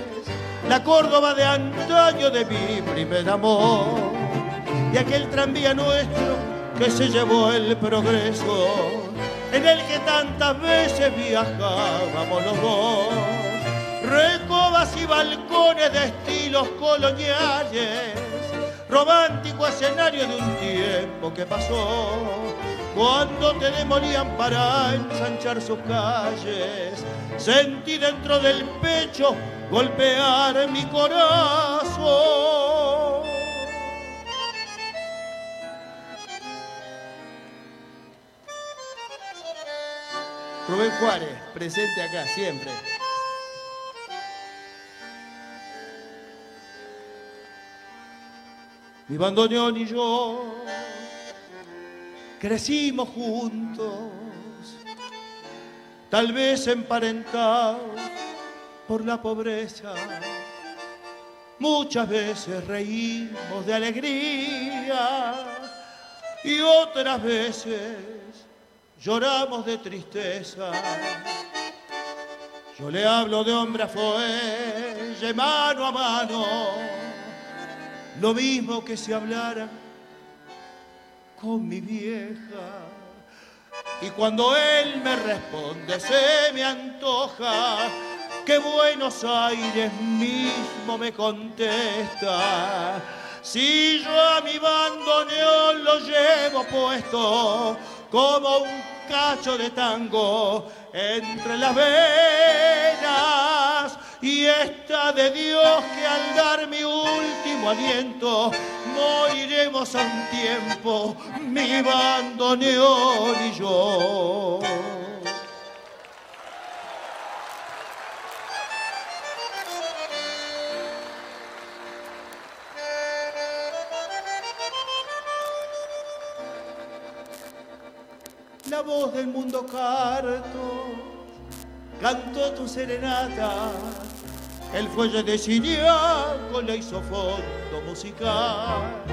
Speaker 15: la Córdoba de antaño de mi primer amor y aquel tranvía nuestro que se llevó el progreso, en el que tantas veces viajábamos los dos. Recobas y balcones de estilos coloniales, romántico escenario de un tiempo que pasó cuando te demolían para ensanchar sus calles. Sentí dentro del pecho golpear mi corazón. Rubén Juárez, presente acá siempre. Mi bandoneón y yo crecimos juntos, tal vez emparentados por la pobreza. Muchas veces reímos de alegría y otras veces lloramos de tristeza. Yo le hablo de hombre a fuelle, mano a mano, lo mismo que si hablara con mi vieja. Y cuando él me responde, se me antoja que Buenos Aires mismo me contesta. Si yo a mi bandoneón lo llevo puesto como un cacho de tango entre las venas y de Dios que al dar mi último aliento moriremos a un tiempo, mi bandoneón y yo. La voz del mundo carto cantó tu serenata el fuelle de Siriaco le hizo fondo musical.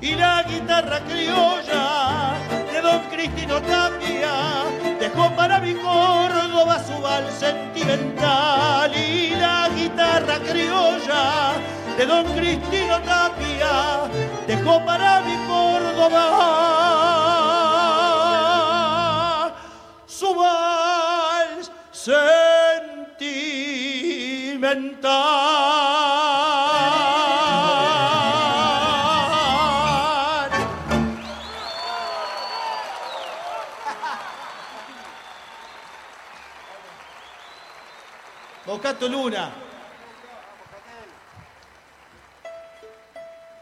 Speaker 15: Y la guitarra criolla de don Cristino Tapia dejó para mi Córdoba su vals sentimental. Y la guitarra criolla de don Cristino Tapia dejó para mi Córdoba Luna.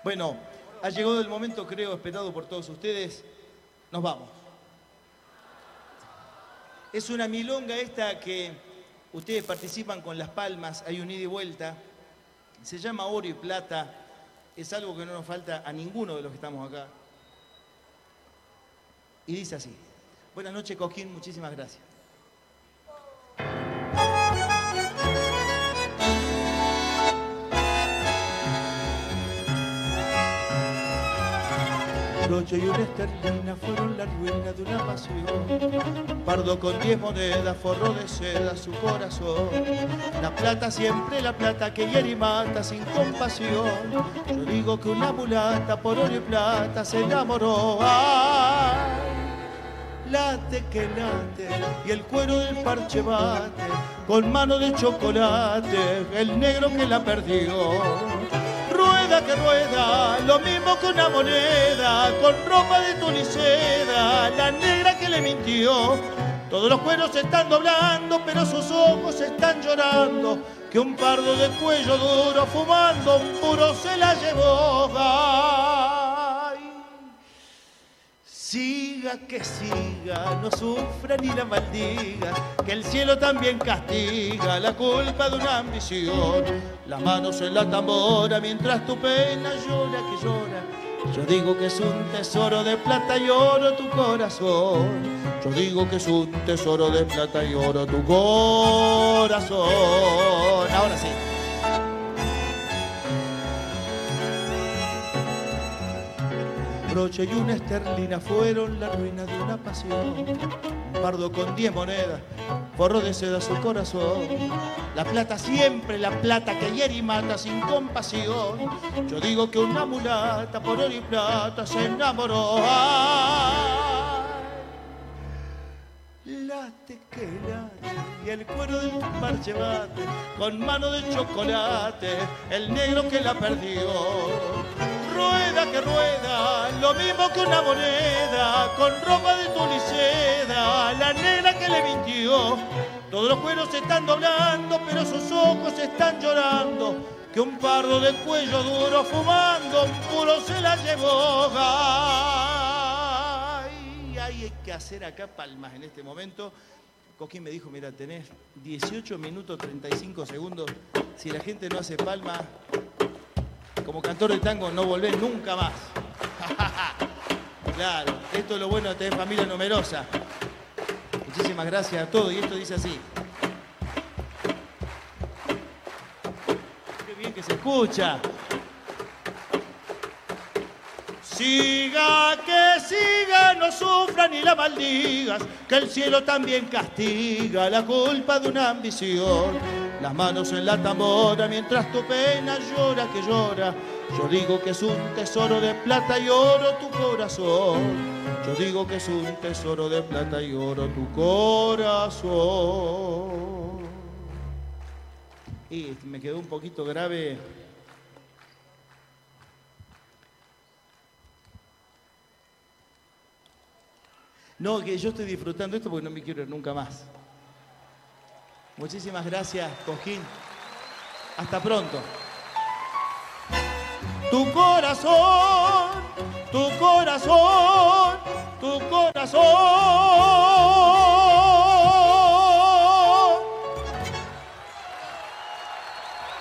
Speaker 15: Bueno, ha llegado el momento, creo, esperado por todos ustedes. Nos vamos. Es una milonga esta que ustedes participan con las palmas, hay un ida y vuelta. Se llama oro y plata. Es algo que no nos falta a ninguno de los que estamos acá. Y dice así. Buenas noches, Coquín. Muchísimas gracias. Broche y una esterlina fueron la ruina de una pasión. Pardo con diez monedas forró de seda su corazón. La plata siempre la plata que hiere mata sin compasión. Yo digo que una mulata por oro y plata se enamoró. Ay, late que late y el cuero del parche bate con mano de chocolate el negro que la perdió rueda que rueda, lo mismo que una moneda, con ropa de tuniceda, la negra que le mintió. Todos los cueros están doblando, pero sus ojos están llorando, que un pardo de cuello duro fumando un puro se la llevó. Siga que siga, no sufra ni la maldiga, que el cielo también castiga la culpa de una ambición. Las manos en la tambora mientras tu pena llora que llora. Yo digo que es un tesoro de plata y oro tu corazón. Yo digo que es un tesoro de plata y oro tu corazón. Ahora sí. Broche y una esterlina fueron la ruina de una pasión. Un pardo con diez monedas, forro de seda su corazón. La plata siempre, la plata que hiere y mata sin compasión. Yo digo que una mulata por oro y plata se enamoró. Ay, late que late y el cuero del parche bate con mano de chocolate el negro que la perdió rueda que rueda, lo mismo que una moneda, con ropa de tuliceda, la negra que le mintió. Todos los cueros se están doblando, pero sus ojos están llorando, que un pardo de cuello duro fumando, un puro se la llevó. Ay, hay que hacer acá palmas en este momento. Coquín me dijo, mira, tenés 18 minutos 35 segundos. Si la gente no hace palmas, como cantor de tango no volvés nunca más. claro, esto es lo bueno de tener familia numerosa. Muchísimas gracias a todos y esto dice así. Qué bien que se escucha. Siga que siga, no sufra ni la maldigas, que el cielo también castiga la culpa de una ambición las manos en la tambora mientras tu pena llora que llora. Yo digo que es un tesoro de plata y oro tu corazón. Yo digo que es un tesoro de plata y oro tu corazón. Y me quedó un poquito grave. No, que yo estoy disfrutando esto porque no me quiero ir nunca más. Muchísimas gracias, Cojín. Hasta pronto. Tu corazón, tu corazón, tu corazón.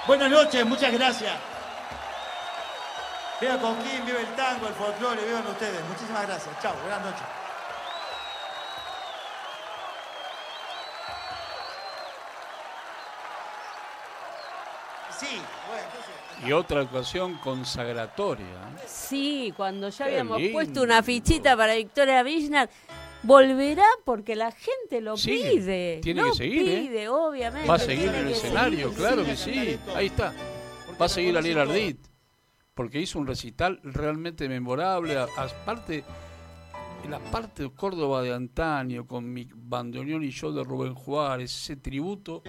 Speaker 15: Buenas noches, muchas gracias. Viva Coquín, viva el tango, el folclore, vivan ustedes. Muchísimas gracias. Chao, buenas noches.
Speaker 3: Y otra actuación consagratoria. ¿eh?
Speaker 4: Sí, cuando ya
Speaker 3: Qué
Speaker 4: habíamos
Speaker 3: lindo.
Speaker 4: puesto una fichita para Victoria Villar, volverá porque la gente lo pide.
Speaker 3: tiene
Speaker 4: Lo
Speaker 3: que seguir, ¿eh?
Speaker 4: pide, obviamente.
Speaker 3: Va a seguir en el escenario,
Speaker 4: seguir,
Speaker 3: claro
Speaker 4: sí.
Speaker 3: que sí. Ahí está. Va a seguir Ariel Ardit. Porque hizo un recital realmente memorable. a- Aparte, en la parte de Córdoba de antaño, con mi bandoneón y yo de Rubén Juárez, ese tributo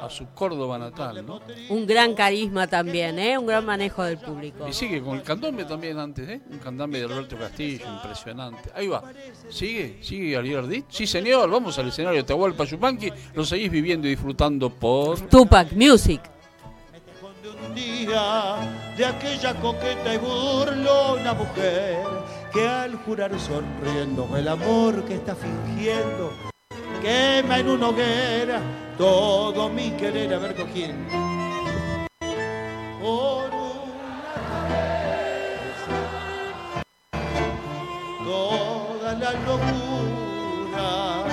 Speaker 3: a su Córdoba natal, ¿no?
Speaker 4: Un gran carisma también, ¿eh? Un gran manejo del público.
Speaker 3: Y sigue con el candombe también antes, ¿eh? Un candombe de Alberto Castillo, impresionante. Ahí va. ¿Sigue? ¿Sigue Ariel Ardit? Sí, señor. Vamos al escenario de Tahualpa Yupanqui. Lo seguís viviendo y disfrutando por...
Speaker 4: Tupac Music.
Speaker 15: un día de aquella coqueta y burlona mujer que al jurar sonriendo el amor que está fingiendo quema en una hoguera todo mi querer a ver con quién. Por una cabeza toda la locura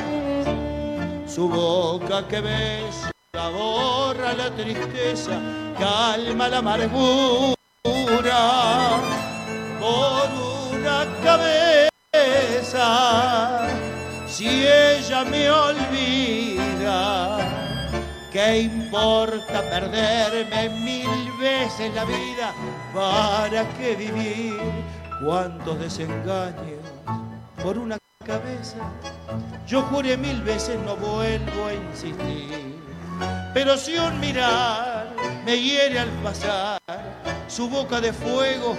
Speaker 15: su boca que besa borra la tristeza, calma la amargura por cabeza. Si ella me olvida, ¿qué importa perderme mil veces la vida? ¿Para qué vivir? ¿Cuántos desengaños por una cabeza? Yo juré mil veces no vuelvo a insistir. Pero si un mirar me hiere al pasar, su boca de fuego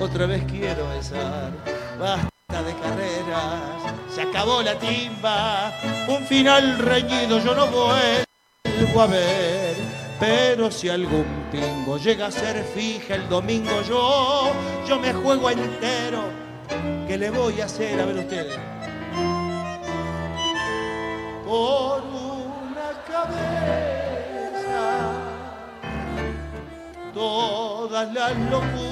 Speaker 15: otra vez quiero besar. Basta de carreras, se acabó la timba, un final reñido yo no vuelvo a ver. Pero si algún pingo llega a ser fija el domingo yo, yo me juego entero. ¿Qué le voy a hacer? A ver ustedes. Por una cabeza, todas las locuras,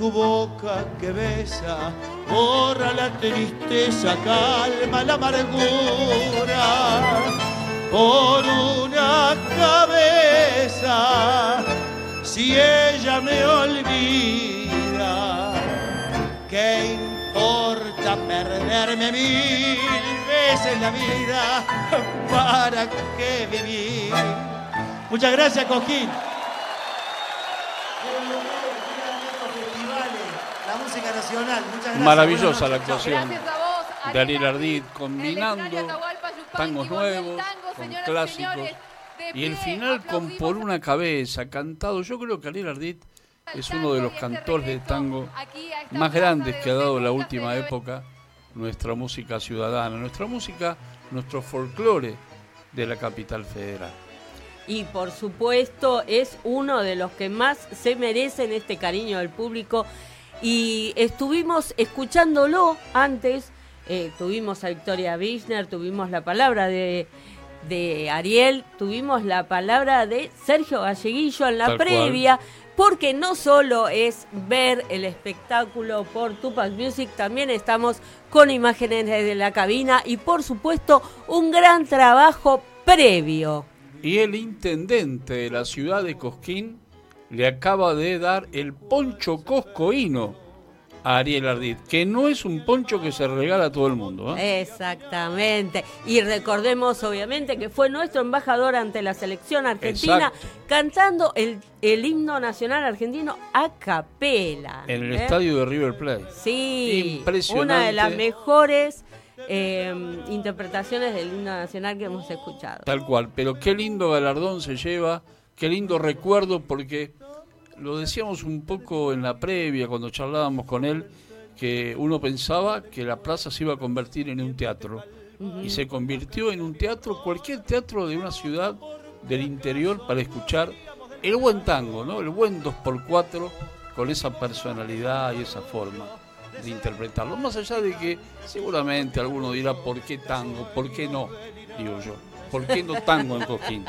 Speaker 15: su boca que besa, borra la tristeza, calma la amargura. Por una cabeza, si ella me olvida, ¿qué importa perderme mil veces la vida? ¿Para qué vivir? Muchas gracias, Coquín. La música nacional, muchas gracias.
Speaker 3: Maravillosa la actuación
Speaker 18: Gracias a vos,
Speaker 3: de Ariel Ardit, combinando tangos nuevos
Speaker 18: tango,
Speaker 3: con clásicos.
Speaker 18: señores,
Speaker 3: Y el final con Por una cabeza, cantado. Yo creo que Ariel Ardit es uno de los cantores de tango más grandes que ha dado la última época nuestra música ciudadana, nuestra música, nuestro folclore de la capital federal.
Speaker 4: Y por supuesto es uno de los que más se merecen este cariño del público. Y estuvimos escuchándolo antes, eh, tuvimos a Victoria Wichner, tuvimos la palabra de, de Ariel, tuvimos la palabra de Sergio Galleguillo en la
Speaker 19: Tal cual.
Speaker 4: previa, porque no solo es ver el espectáculo por Tupac Music, también estamos con imágenes desde la cabina y por supuesto un gran trabajo previo.
Speaker 3: Y el intendente de la ciudad de Cosquín le acaba de dar el poncho coscoíno a Ariel Ardit, que no es un poncho que se regala a todo el mundo. ¿eh?
Speaker 4: Exactamente. Y recordemos, obviamente, que fue nuestro embajador ante la selección argentina
Speaker 3: Exacto.
Speaker 4: cantando el, el himno nacional argentino a capela.
Speaker 3: En el
Speaker 4: ¿eh?
Speaker 3: estadio de River Plate.
Speaker 4: Sí,
Speaker 3: Impresionante.
Speaker 4: una de las mejores eh, interpretaciones del himno nacional que hemos escuchado.
Speaker 3: Tal cual, pero qué lindo galardón se lleva, qué lindo recuerdo, porque lo decíamos un poco en la previa cuando charlábamos con él, que uno pensaba que la plaza se iba a convertir en un teatro. Y se convirtió en un teatro, cualquier teatro de una ciudad del interior para escuchar el buen tango, ¿no? El buen 2x4 con esa personalidad y esa forma de interpretarlo. Más allá de que seguramente alguno dirá, ¿por qué tango? ¿Por qué no? Digo yo. ¿Por qué no tango en Coquín?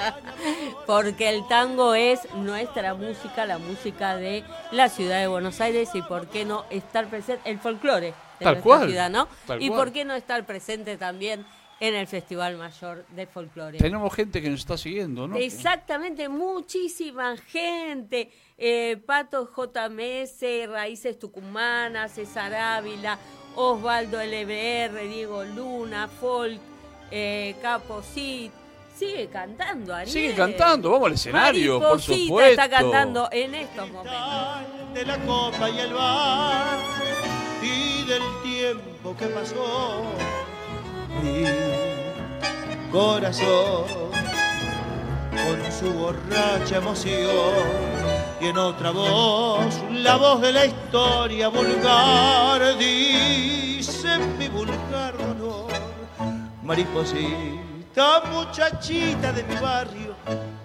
Speaker 4: Porque el tango es nuestra música, la música de la ciudad de Buenos Aires y por qué no estar presente, el folclore de
Speaker 3: Tal
Speaker 4: nuestra
Speaker 3: cual,
Speaker 4: ciudad, ¿no?
Speaker 3: tal
Speaker 4: y
Speaker 3: cual.
Speaker 4: por qué no estar presente también en el Festival Mayor de Folclore.
Speaker 3: Tenemos gente que nos está siguiendo, ¿no?
Speaker 4: Exactamente, muchísima gente. Eh, Pato JMS, Raíces Tucumanas, César Ávila, Osvaldo LBR, Diego Luna, Folk, eh, Capo Cid. Sigue cantando, Ariel.
Speaker 3: Sigue cantando, vamos al escenario, por supuesto.
Speaker 4: está cantando en estos momentos.
Speaker 15: de la copa y el bar y del tiempo que pasó. Mi corazón con su borracha emoción y en otra voz, la voz de la historia vulgar dice. Mariposita, muchachita de mi barrio,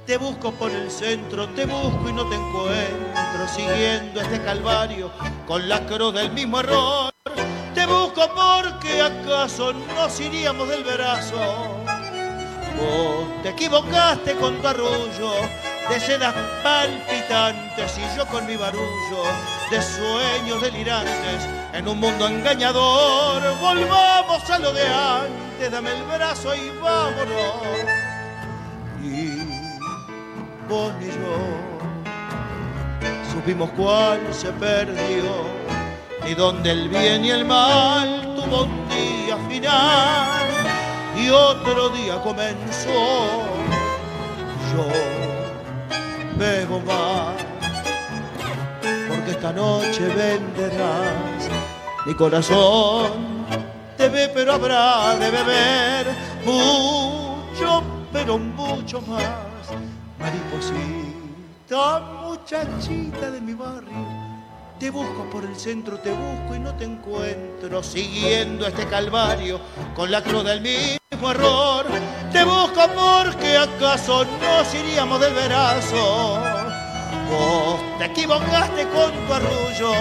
Speaker 15: te busco por el centro, te busco y no te encuentro, siguiendo este calvario con la cruz del mismo error. Te busco porque acaso nos iríamos del brazo. Vos te equivocaste con tu arrullo de sedas palpitantes y yo con mi barullo de sueños delirantes en un mundo engañador. Volvamos a lo de antes, dame el brazo y vámonos. Y vos y yo supimos cuál se perdió y donde el bien y el mal tuvo un día final y otro día comenzó. Yo bebo más porque esta noche venderás mi corazón. Te ve pero habrá de beber mucho, pero mucho más. Mariposita, muchachita de mi barrio. Te busco por el centro, te busco y no te encuentro, siguiendo este calvario con la cruz del mismo error. Te busco porque acaso nos iríamos del verazo. Vos te equivocaste con tu arrullo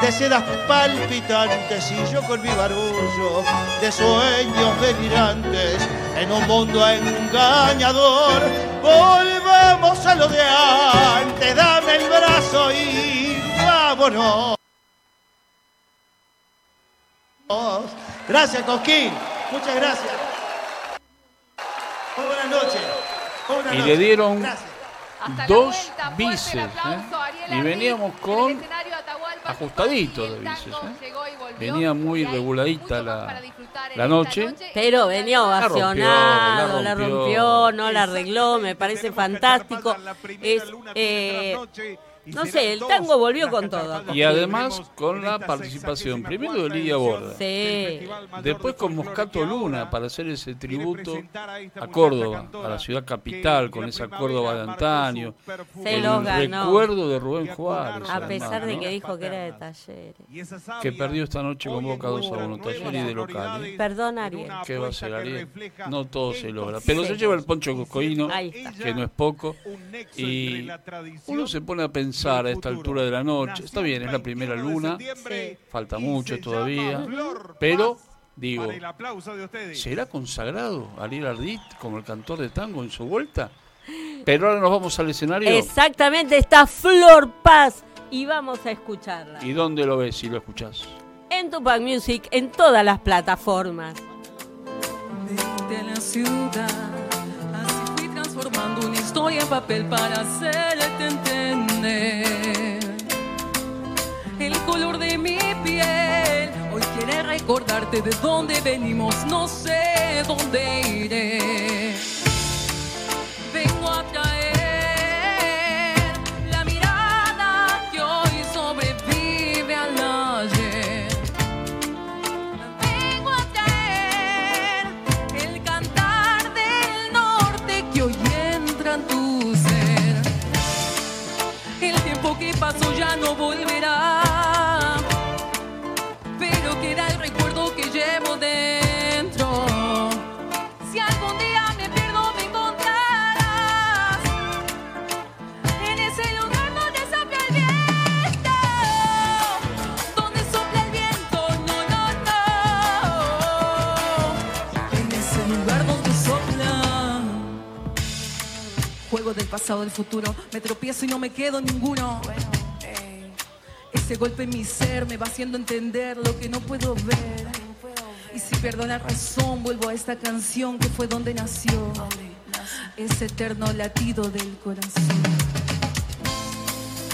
Speaker 15: de sedas palpitantes y yo con mi barullo de sueños delirantes en un mundo engañador. Volvamos a lo de antes, dame el brazo y vámonos. Gracias, Cosquín. Muchas gracias. Muy buenas noches. Muy buenas
Speaker 3: Y
Speaker 15: noches.
Speaker 3: le dieron
Speaker 15: Gracias.
Speaker 3: dos bices. ¿eh? Y veníamos con ajustadito de bices. ¿eh? Venía muy reguladita la, la noche.
Speaker 4: Pero venía
Speaker 3: La rompió,
Speaker 4: ovacionado,
Speaker 3: la
Speaker 4: la
Speaker 3: rompió.
Speaker 4: rompió, no la arregló, me parece fantástico. Es, eh, no sé, el tango volvió con todo.
Speaker 3: Y además con la participación primero de Lidia Borda.
Speaker 4: Sí.
Speaker 3: Después con Moscato Luna para hacer ese tributo a Córdoba, a la ciudad capital, con esa Córdoba de antaño.
Speaker 4: Se
Speaker 3: el
Speaker 4: los ganó.
Speaker 3: recuerdo de Rubén Juárez.
Speaker 4: A
Speaker 3: además,
Speaker 4: pesar de
Speaker 3: ¿no?
Speaker 4: que dijo que era de talleres.
Speaker 3: que perdió esta noche con Boca 2 a 1 Taller y de local. ¿eh?
Speaker 4: Perdón, Ariel.
Speaker 3: ¿Qué va a ser Ariel? No todo se logra. Pero
Speaker 4: Sí.
Speaker 3: se lleva el poncho coscoíno, que no es poco. Y uno se pone a pensar a esta altura de la noche. Está bien, es la primera luna. Falta mucho todavía. Pero, digo. ¿será consagrado Ariel Ardit como el cantor de tango en su vuelta? Pero ahora nos vamos al escenario.
Speaker 4: Exactamente, está Flor Paz y vamos a escucharla.
Speaker 3: ¿Y dónde lo ves si lo escuchás?
Speaker 4: En Tupac Music, en todas las plataformas.
Speaker 10: de la ciudad. Transformando una historia en papel para hacerte entender. El color de mi piel hoy quiere recordarte de dónde venimos, no sé dónde iré. Vengo a que pasó ya no volverá, pero queda el recuerdo que llevo dentro. Del pasado, del futuro, me tropiezo y no me quedo ninguno. Ey, Ese golpe en mi ser me va haciendo entender lo que no puedo ver. Y si pierdo razón, vuelvo a esta canción que fue donde nació. Ese eterno latido del corazón.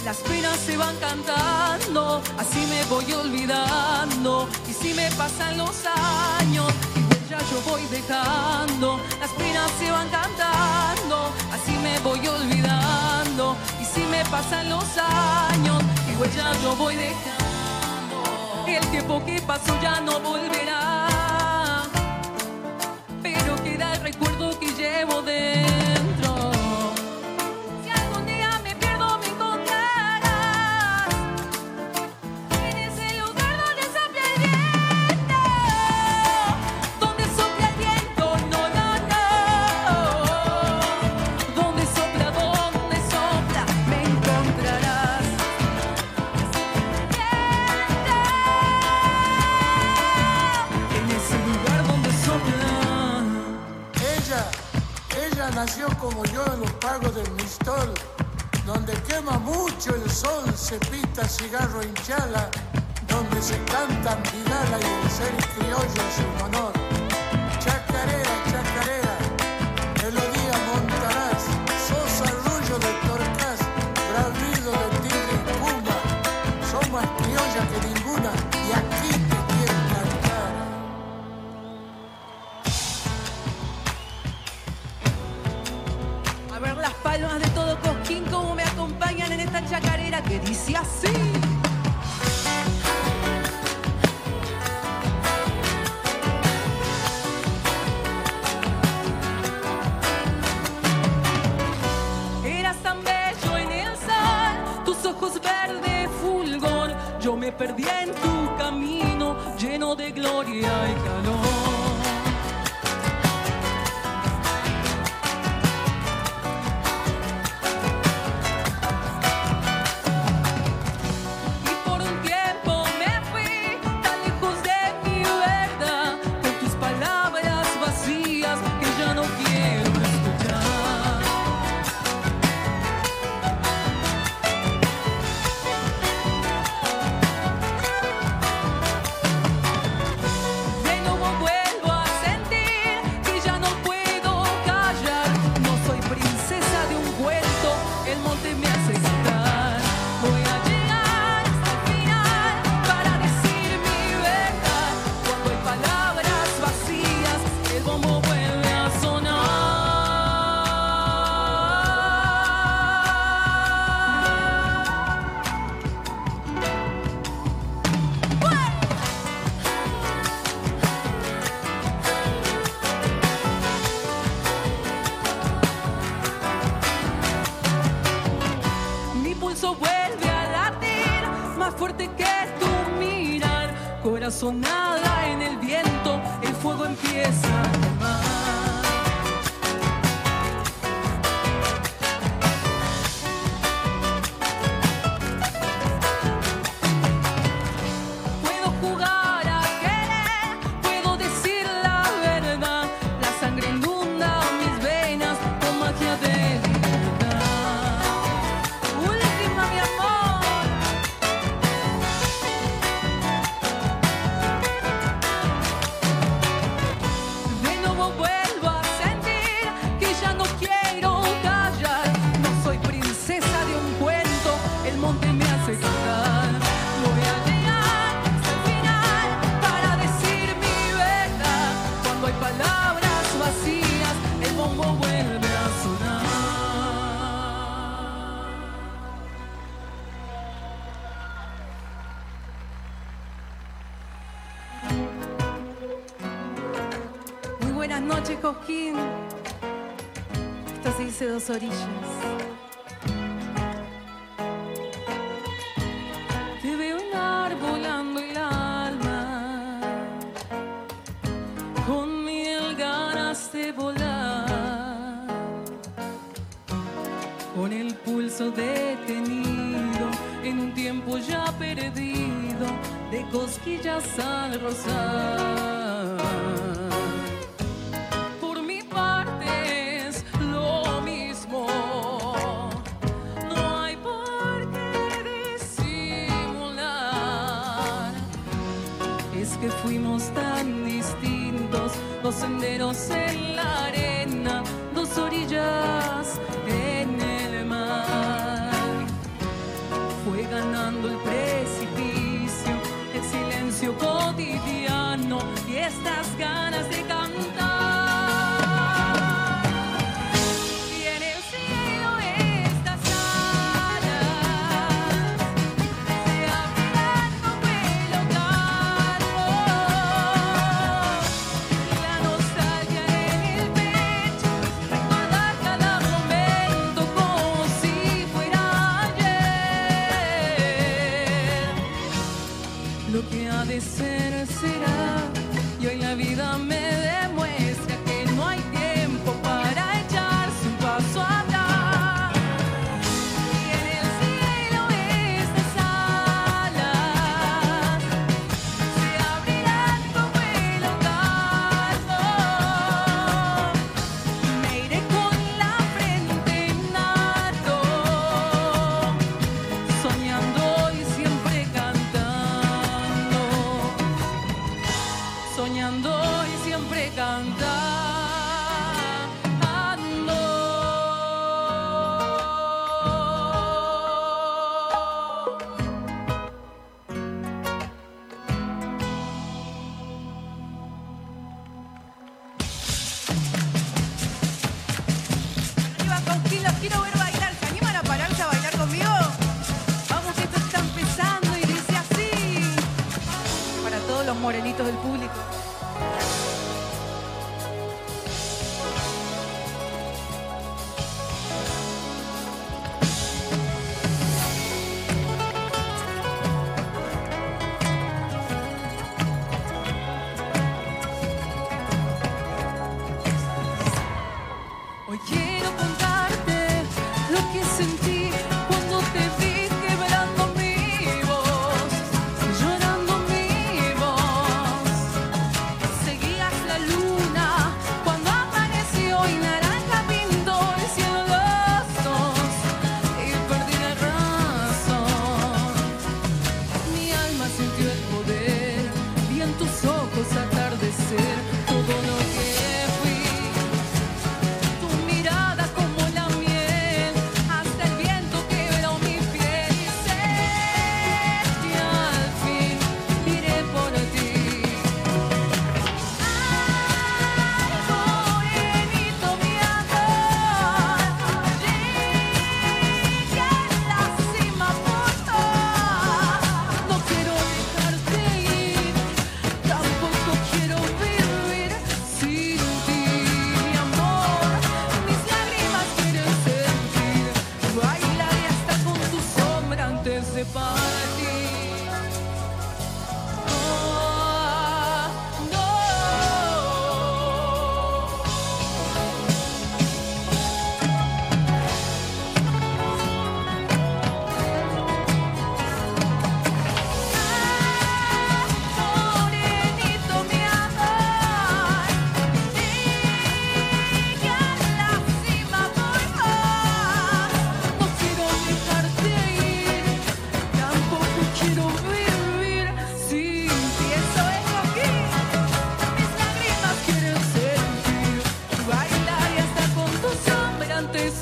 Speaker 10: Las penas se van cantando, así me voy olvidando. Y si me pasan los años, yo voy dejando. Las penas se van cantando, así me voy olvidando. Y si me pasan los años, igual ya yo voy dejando. El tiempo que pasó ya no volverá, pero queda el recuerdo que llevo dentro.
Speaker 19: Nació como yo en los pagos del Mistol, donde quema mucho el sol, se pita cigarro hinchala, donde se cantan Vidala y el ser criollo en su honor. Que
Speaker 10: dice así. Eras tan bello en el sol, tus ojos verde fulgor. Yo me perdí en tu camino, lleno de gloria. Y professores. que fuimos tan distintos, dos senderos en la arena, dos orillas en el mar. Fue ganando el precipicio, el silencio cotidiano y estas ganas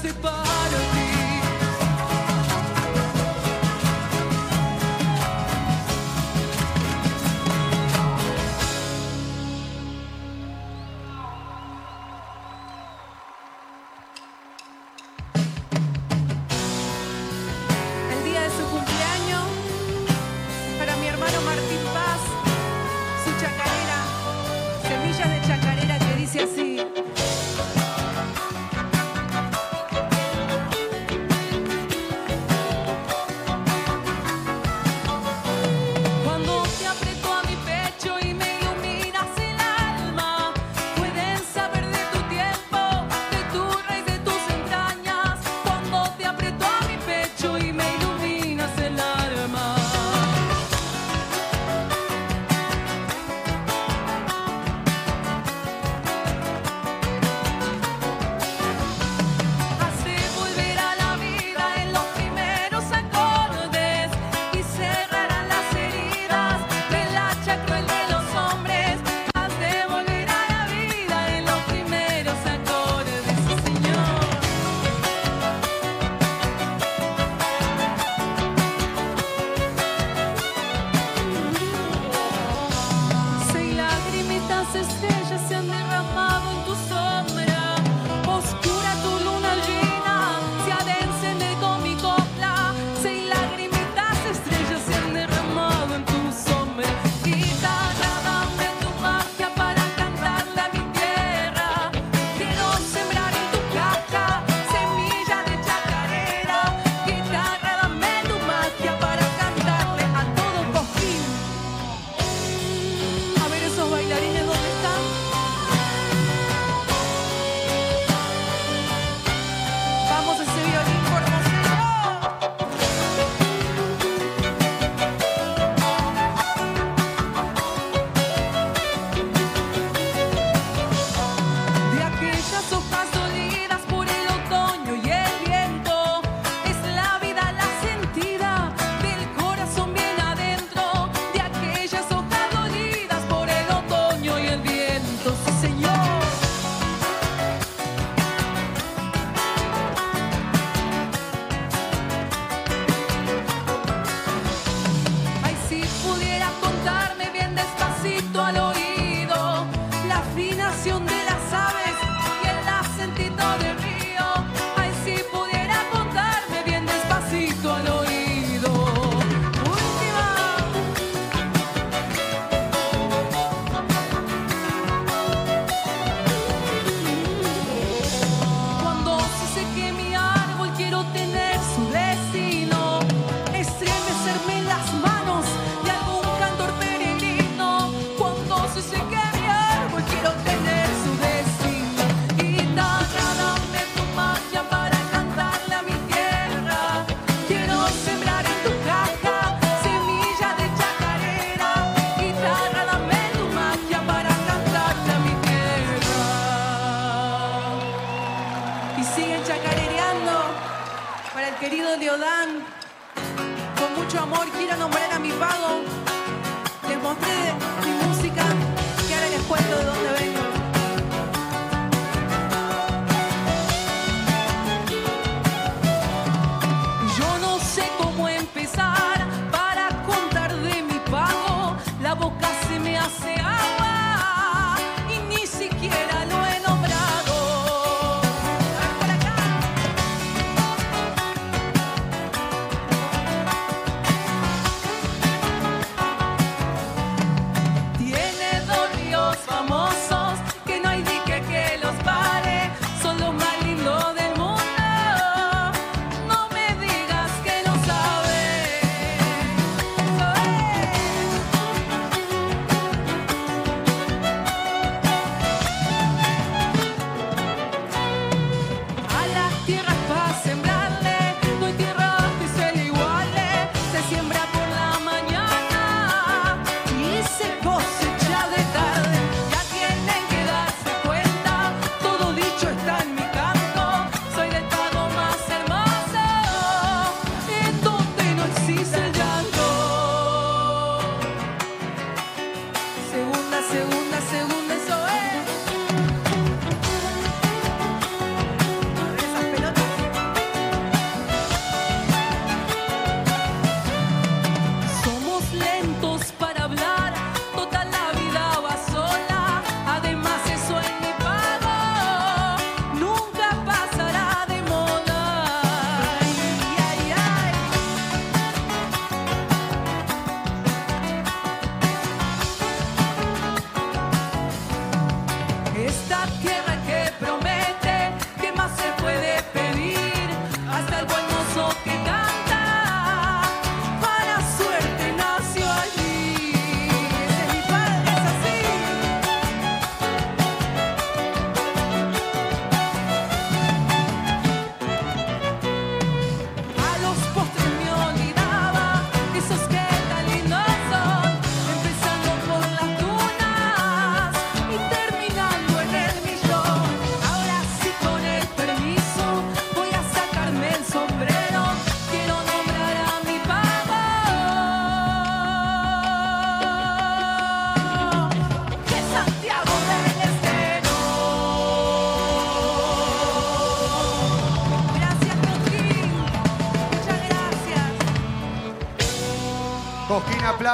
Speaker 12: c'est
Speaker 10: pas.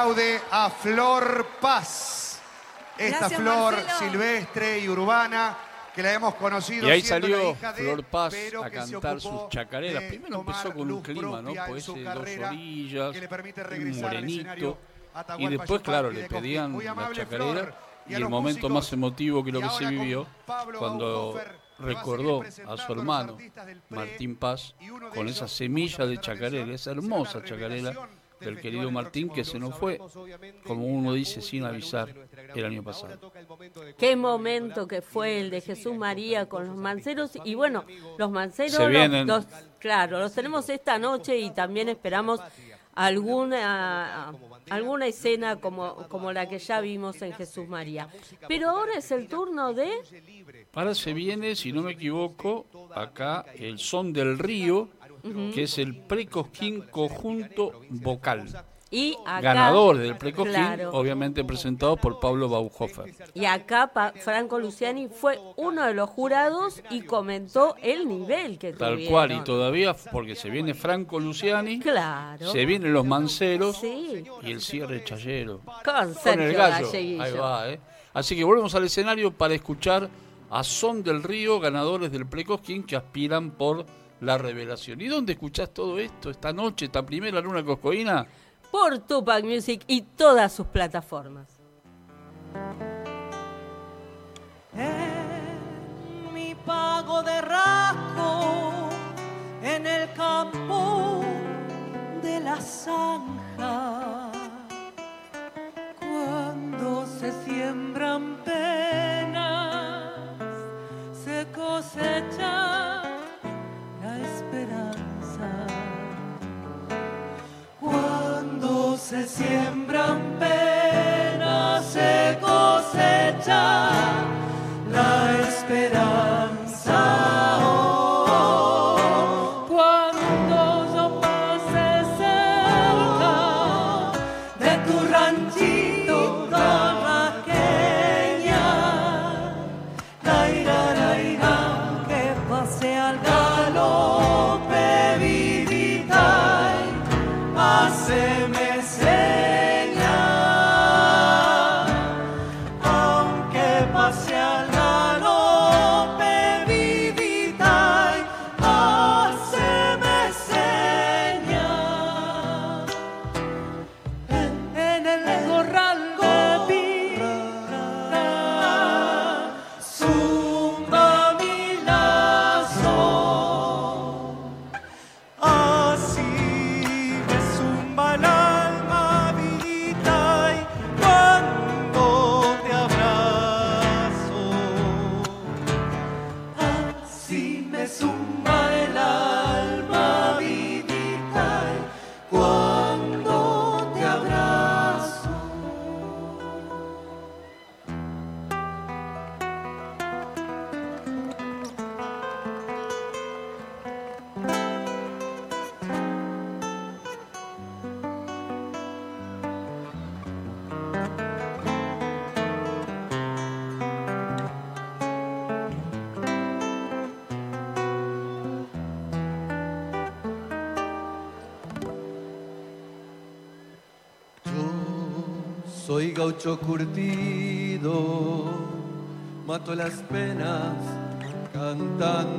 Speaker 10: Aplaude a Flor Paz. Esta
Speaker 12: Gracias,
Speaker 10: flor
Speaker 12: Marcelo.
Speaker 10: silvestre y urbana que la hemos conocido
Speaker 3: Y ahí
Speaker 10: siendo la
Speaker 3: salió
Speaker 10: hija de,
Speaker 3: Flor Paz
Speaker 10: pero
Speaker 3: a
Speaker 10: que se
Speaker 3: cantar
Speaker 10: ocupó
Speaker 3: sus chacareras.
Speaker 10: de
Speaker 3: Primero
Speaker 10: tomar
Speaker 3: empezó con un
Speaker 10: luz
Speaker 3: clima, ¿no?
Speaker 10: propia en
Speaker 3: Pues
Speaker 10: su
Speaker 3: ese dos
Speaker 10: carrera,
Speaker 3: orillas,
Speaker 10: que le permite
Speaker 3: un
Speaker 10: regresar al escenario
Speaker 3: morenito. Y después, claro, le
Speaker 10: Cosquín.
Speaker 3: pedían
Speaker 10: Muy
Speaker 3: la
Speaker 10: amable,
Speaker 3: chacarera.
Speaker 10: Flor. Y
Speaker 3: Y
Speaker 10: a
Speaker 3: el
Speaker 10: los
Speaker 3: momento
Speaker 10: músicos.
Speaker 3: más emotivo que lo
Speaker 10: Y
Speaker 3: que se
Speaker 10: ahora con
Speaker 3: vivió
Speaker 10: Pablo
Speaker 3: cuando
Speaker 10: Bauhofer, que va a seguir
Speaker 3: recordó a
Speaker 10: presentando
Speaker 3: su
Speaker 10: los
Speaker 3: hermano
Speaker 10: artistas del
Speaker 3: Martín Paz
Speaker 10: uno de
Speaker 3: con
Speaker 10: ellos,
Speaker 3: esa semilla de chacarera, esa hermosa chacarera del querido Martín que se nos fue, como uno dice, sin avisar el año pasado.
Speaker 4: Qué momento que fue el de Jesús María con los manceros. Y bueno, los manceros,
Speaker 3: Se
Speaker 4: los- claro, los tenemos esta noche y también esperamos alguna alguna escena como, como la que ya vimos en Jesús María. Pero ahora es el turno de...
Speaker 3: Ahora se viene, si no me equivoco, acá el Son del Río, Que es el Precosquín Conjunto Vocal.
Speaker 4: Y acá,
Speaker 3: Ganador del Precosquín,
Speaker 4: Claro.
Speaker 3: obviamente presentado por Pablo Bauhofer.
Speaker 4: Y acá pa- Franco Luciani fue uno de los jurados y comentó el nivel que
Speaker 3: Tal
Speaker 4: tuvieron.
Speaker 3: cual, y todavía, porque se viene Franco Luciani,
Speaker 4: Claro.
Speaker 3: se vienen los Manceros
Speaker 4: Sí.
Speaker 3: y el cierre Chayero.
Speaker 4: Con
Speaker 3: el
Speaker 4: Sergio
Speaker 3: gallo.
Speaker 4: Galleguillo.
Speaker 3: Ahí va, ¿eh? Así que volvemos al escenario para escuchar a Son del Río, ganadores del Precosquín, que aspiran por la revelación. ¿Y dónde escuchás todo esto esta noche, esta primera luna coscoína?
Speaker 4: Por Tupac Music y todas sus plataformas.
Speaker 20: En mi pago de rasgo en el campo de la zanja cuando se siembran penas se cosecha se siembran gaucho curtido, mato las penas cantando.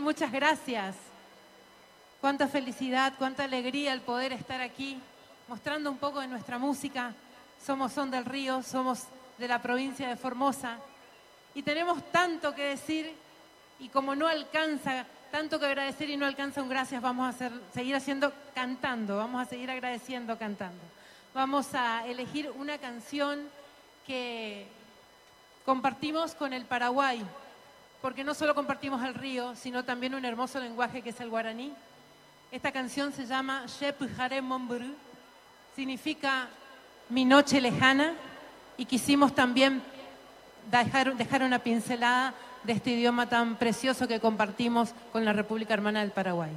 Speaker 21: Muchas gracias. Cuánta felicidad, cuánta alegría el poder estar aquí, mostrando un poco de nuestra música. Somos Son del Río, somos de la provincia de Formosa y tenemos tanto que decir y como no alcanza, tanto que agradecer y no alcanza un gracias, vamos a seguir haciendo cantando, vamos a seguir agradeciendo cantando. Vamos a elegir una canción que compartimos con el Paraguay porque no solo compartimos el río, sino también un hermoso lenguaje que es el guaraní. Esta canción se llama Jare Momburu, significa mi noche lejana, y quisimos también dejar, dejar una pincelada de este idioma tan precioso que compartimos con la República Hermana del Paraguay.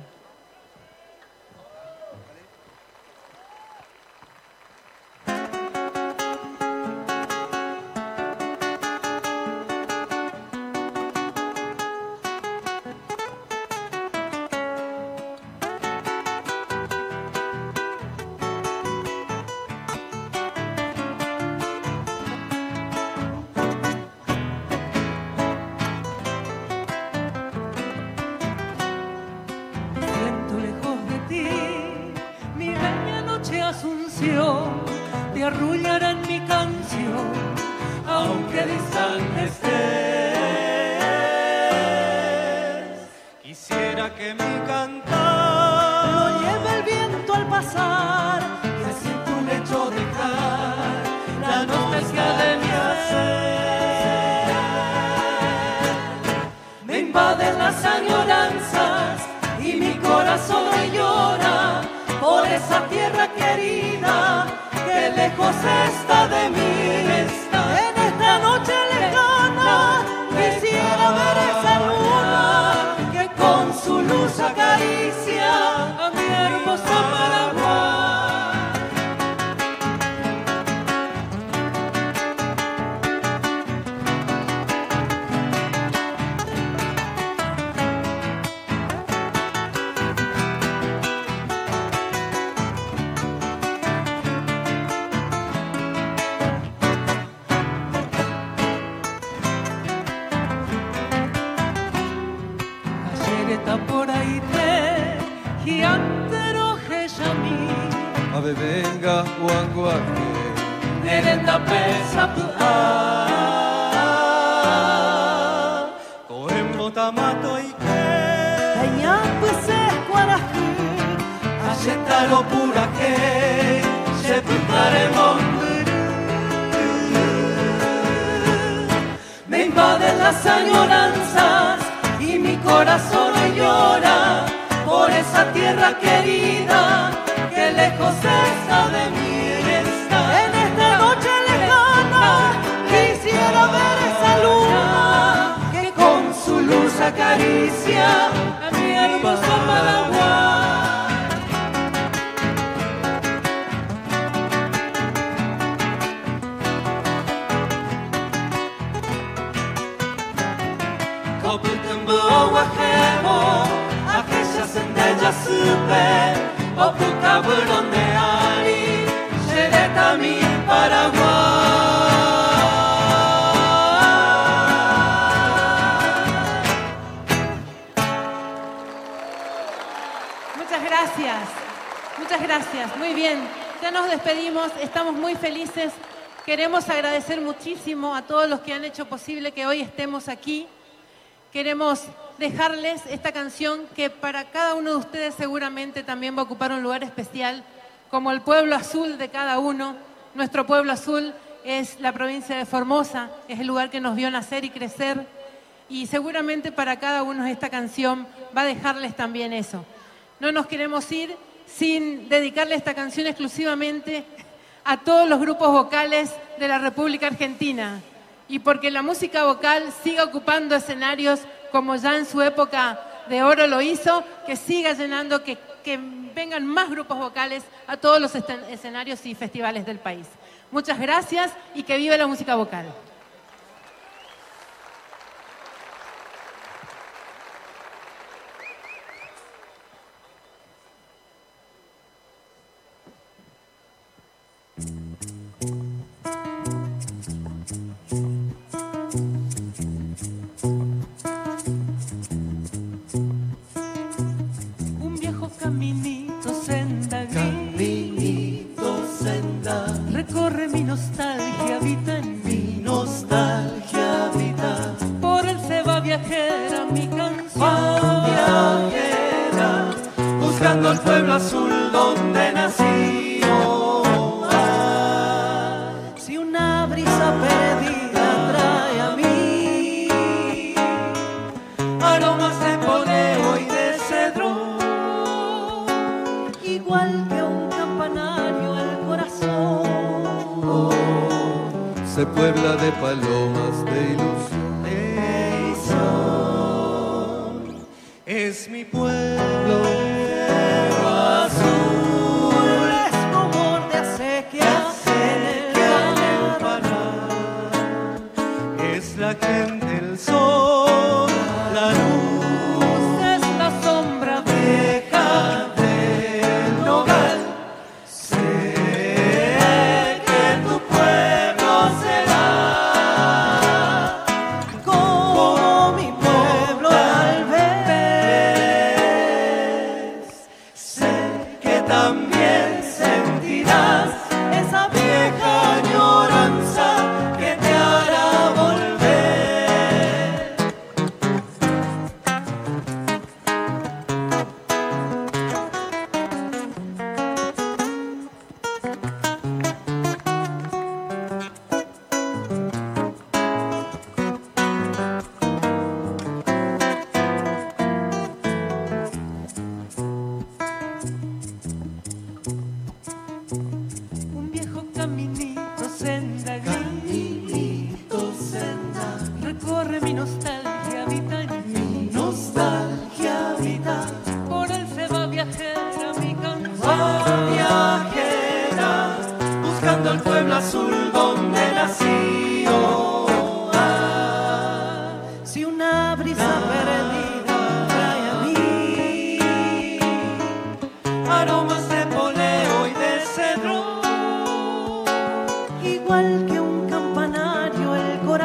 Speaker 21: Muchas gracias, muchas gracias. Muy bien, ya nos despedimos, estamos muy felices. Queremos agradecer muchísimo a todos los que han hecho posible que hoy estemos aquí. Queremos dejarles esta canción que para cada uno de ustedes seguramente también va a ocupar un lugar especial, como el pueblo azul de cada uno. Nuestro pueblo azul es la provincia de Formosa, es el lugar que nos vio nacer y crecer. Y seguramente para cada uno esta canción va a dejarles también eso. No nos queremos ir sin dedicarle esta canción exclusivamente a todos los grupos vocales de la República Argentina y porque la música vocal siga ocupando escenarios como ya en su época de oro lo hizo, que siga llenando, que, que vengan más grupos vocales a todos los escenarios y festivales del país. Muchas gracias y que viva la música vocal.
Speaker 20: Azul donde nací oh, ah.
Speaker 22: Si una brisa perdida trae a mí
Speaker 20: Aromas de poleo y de cedro
Speaker 22: Igual que un campanario el corazón
Speaker 20: Se puebla de palomas de ilusión de ilusión. Es mi pueblo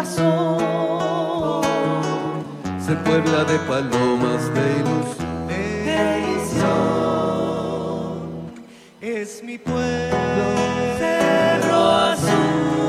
Speaker 22: corazón
Speaker 20: Se puebla de palomas de ilusión.
Speaker 22: de ilusión.
Speaker 20: es mi pueblo. Cerro azul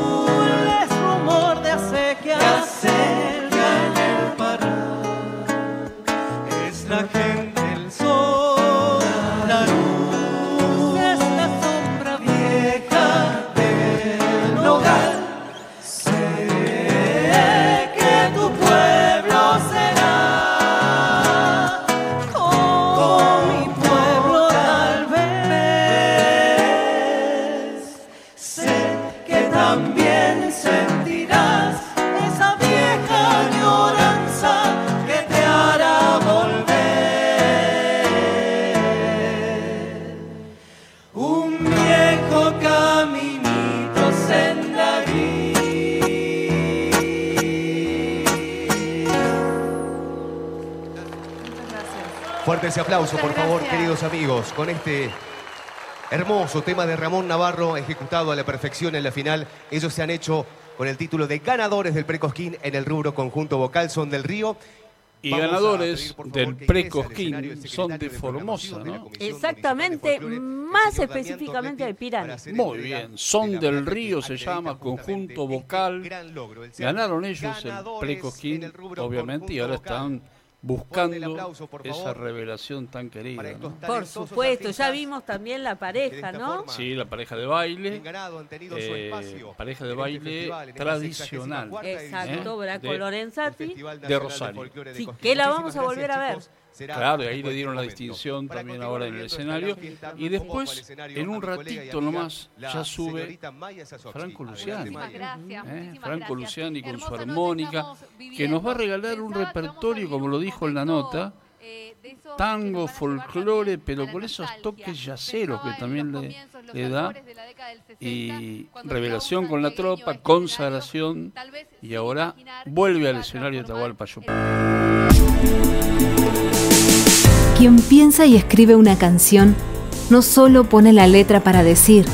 Speaker 6: Fuerte ese aplauso, por favor, queridos amigos, con este hermoso tema de Ramón Navarro, ejecutado a la perfección en la final. Ellos se han hecho con el título de ganadores del Precosquín en el rubro conjunto vocal, son del Río.
Speaker 3: Y
Speaker 6: Vamos
Speaker 3: ganadores
Speaker 6: pedir,
Speaker 3: del Precosquín son de Formosa, ¿no?
Speaker 4: Exactamente, más específicamente de Pirán.
Speaker 3: Muy bien, Son del Río se llama, conjunto vocal. Ganaron ellos el Precosquín, obviamente, y ahora están buscando esa revelación tan querida. ¿no?
Speaker 4: Por supuesto, ya vimos también la pareja, ¿no?
Speaker 3: Sí, la pareja de baile,
Speaker 6: han tenido su
Speaker 3: eh,
Speaker 6: espacio
Speaker 3: pareja de
Speaker 6: este
Speaker 3: baile
Speaker 6: festival,
Speaker 3: tradicional.
Speaker 4: Exacto,
Speaker 3: ¿eh?
Speaker 4: Braco
Speaker 3: de,
Speaker 4: Lorenzati.
Speaker 3: de Rosario.
Speaker 4: Sí, que la vamos a volver a ver.
Speaker 3: Claro, y ahí le dieron la distinción también ahora en el escenario. Y después, en un ratito nomás, ya sube Franco Luciani. ¿eh? Franco
Speaker 18: gracias.
Speaker 3: Luciani con su armónica, que nos va a regalar un repertorio, como lo dijo en la nota,
Speaker 18: eh,
Speaker 3: tango, folclore, pero con esos toques yaceros que también le, le da, y revelación con la tropa, consagración, y ahora vuelve al escenario de Tahualpa
Speaker 9: Quien piensa y escribe una canción no solo pone la letra para decir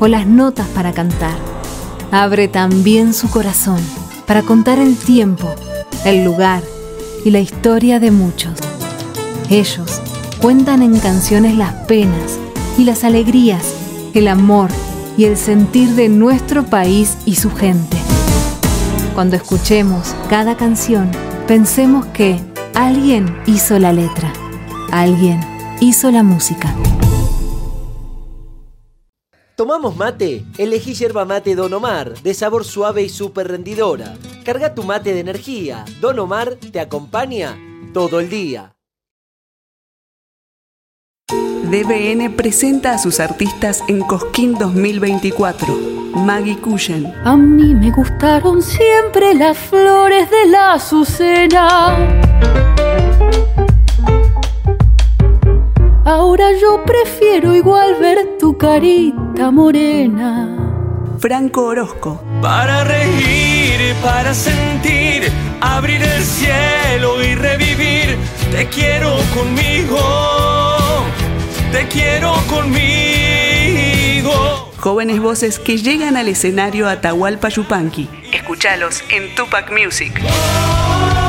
Speaker 9: o las notas para cantar, abre también su corazón para contar el tiempo, el lugar y la historia de muchos. Ellos cuentan en canciones las penas y las alegrías, el amor y el sentir de nuestro país y su gente. Cuando escuchemos cada canción, pensemos que alguien hizo la letra, alguien hizo la música.
Speaker 8: ¿Tomamos mate? Elegí yerba mate Don Omar, de sabor suave y súper rendidora. Carga tu mate de energía. Don Omar te acompaña todo el día.
Speaker 1: DBN presenta a sus artistas en Cosquín 2024. Maggie Cushen,
Speaker 23: A mí me gustaron siempre las flores de la azucena. Ahora yo prefiero igual ver tu carita morena.
Speaker 1: Franco Orozco,
Speaker 20: Para reír, para sentir, abrir el cielo y revivir. Te quiero conmigo, te quiero conmigo.
Speaker 1: jóvenes voces que llegan al escenario Atahualpa Yupanqui. Escúchalos en Tupac Music.
Speaker 20: Oh,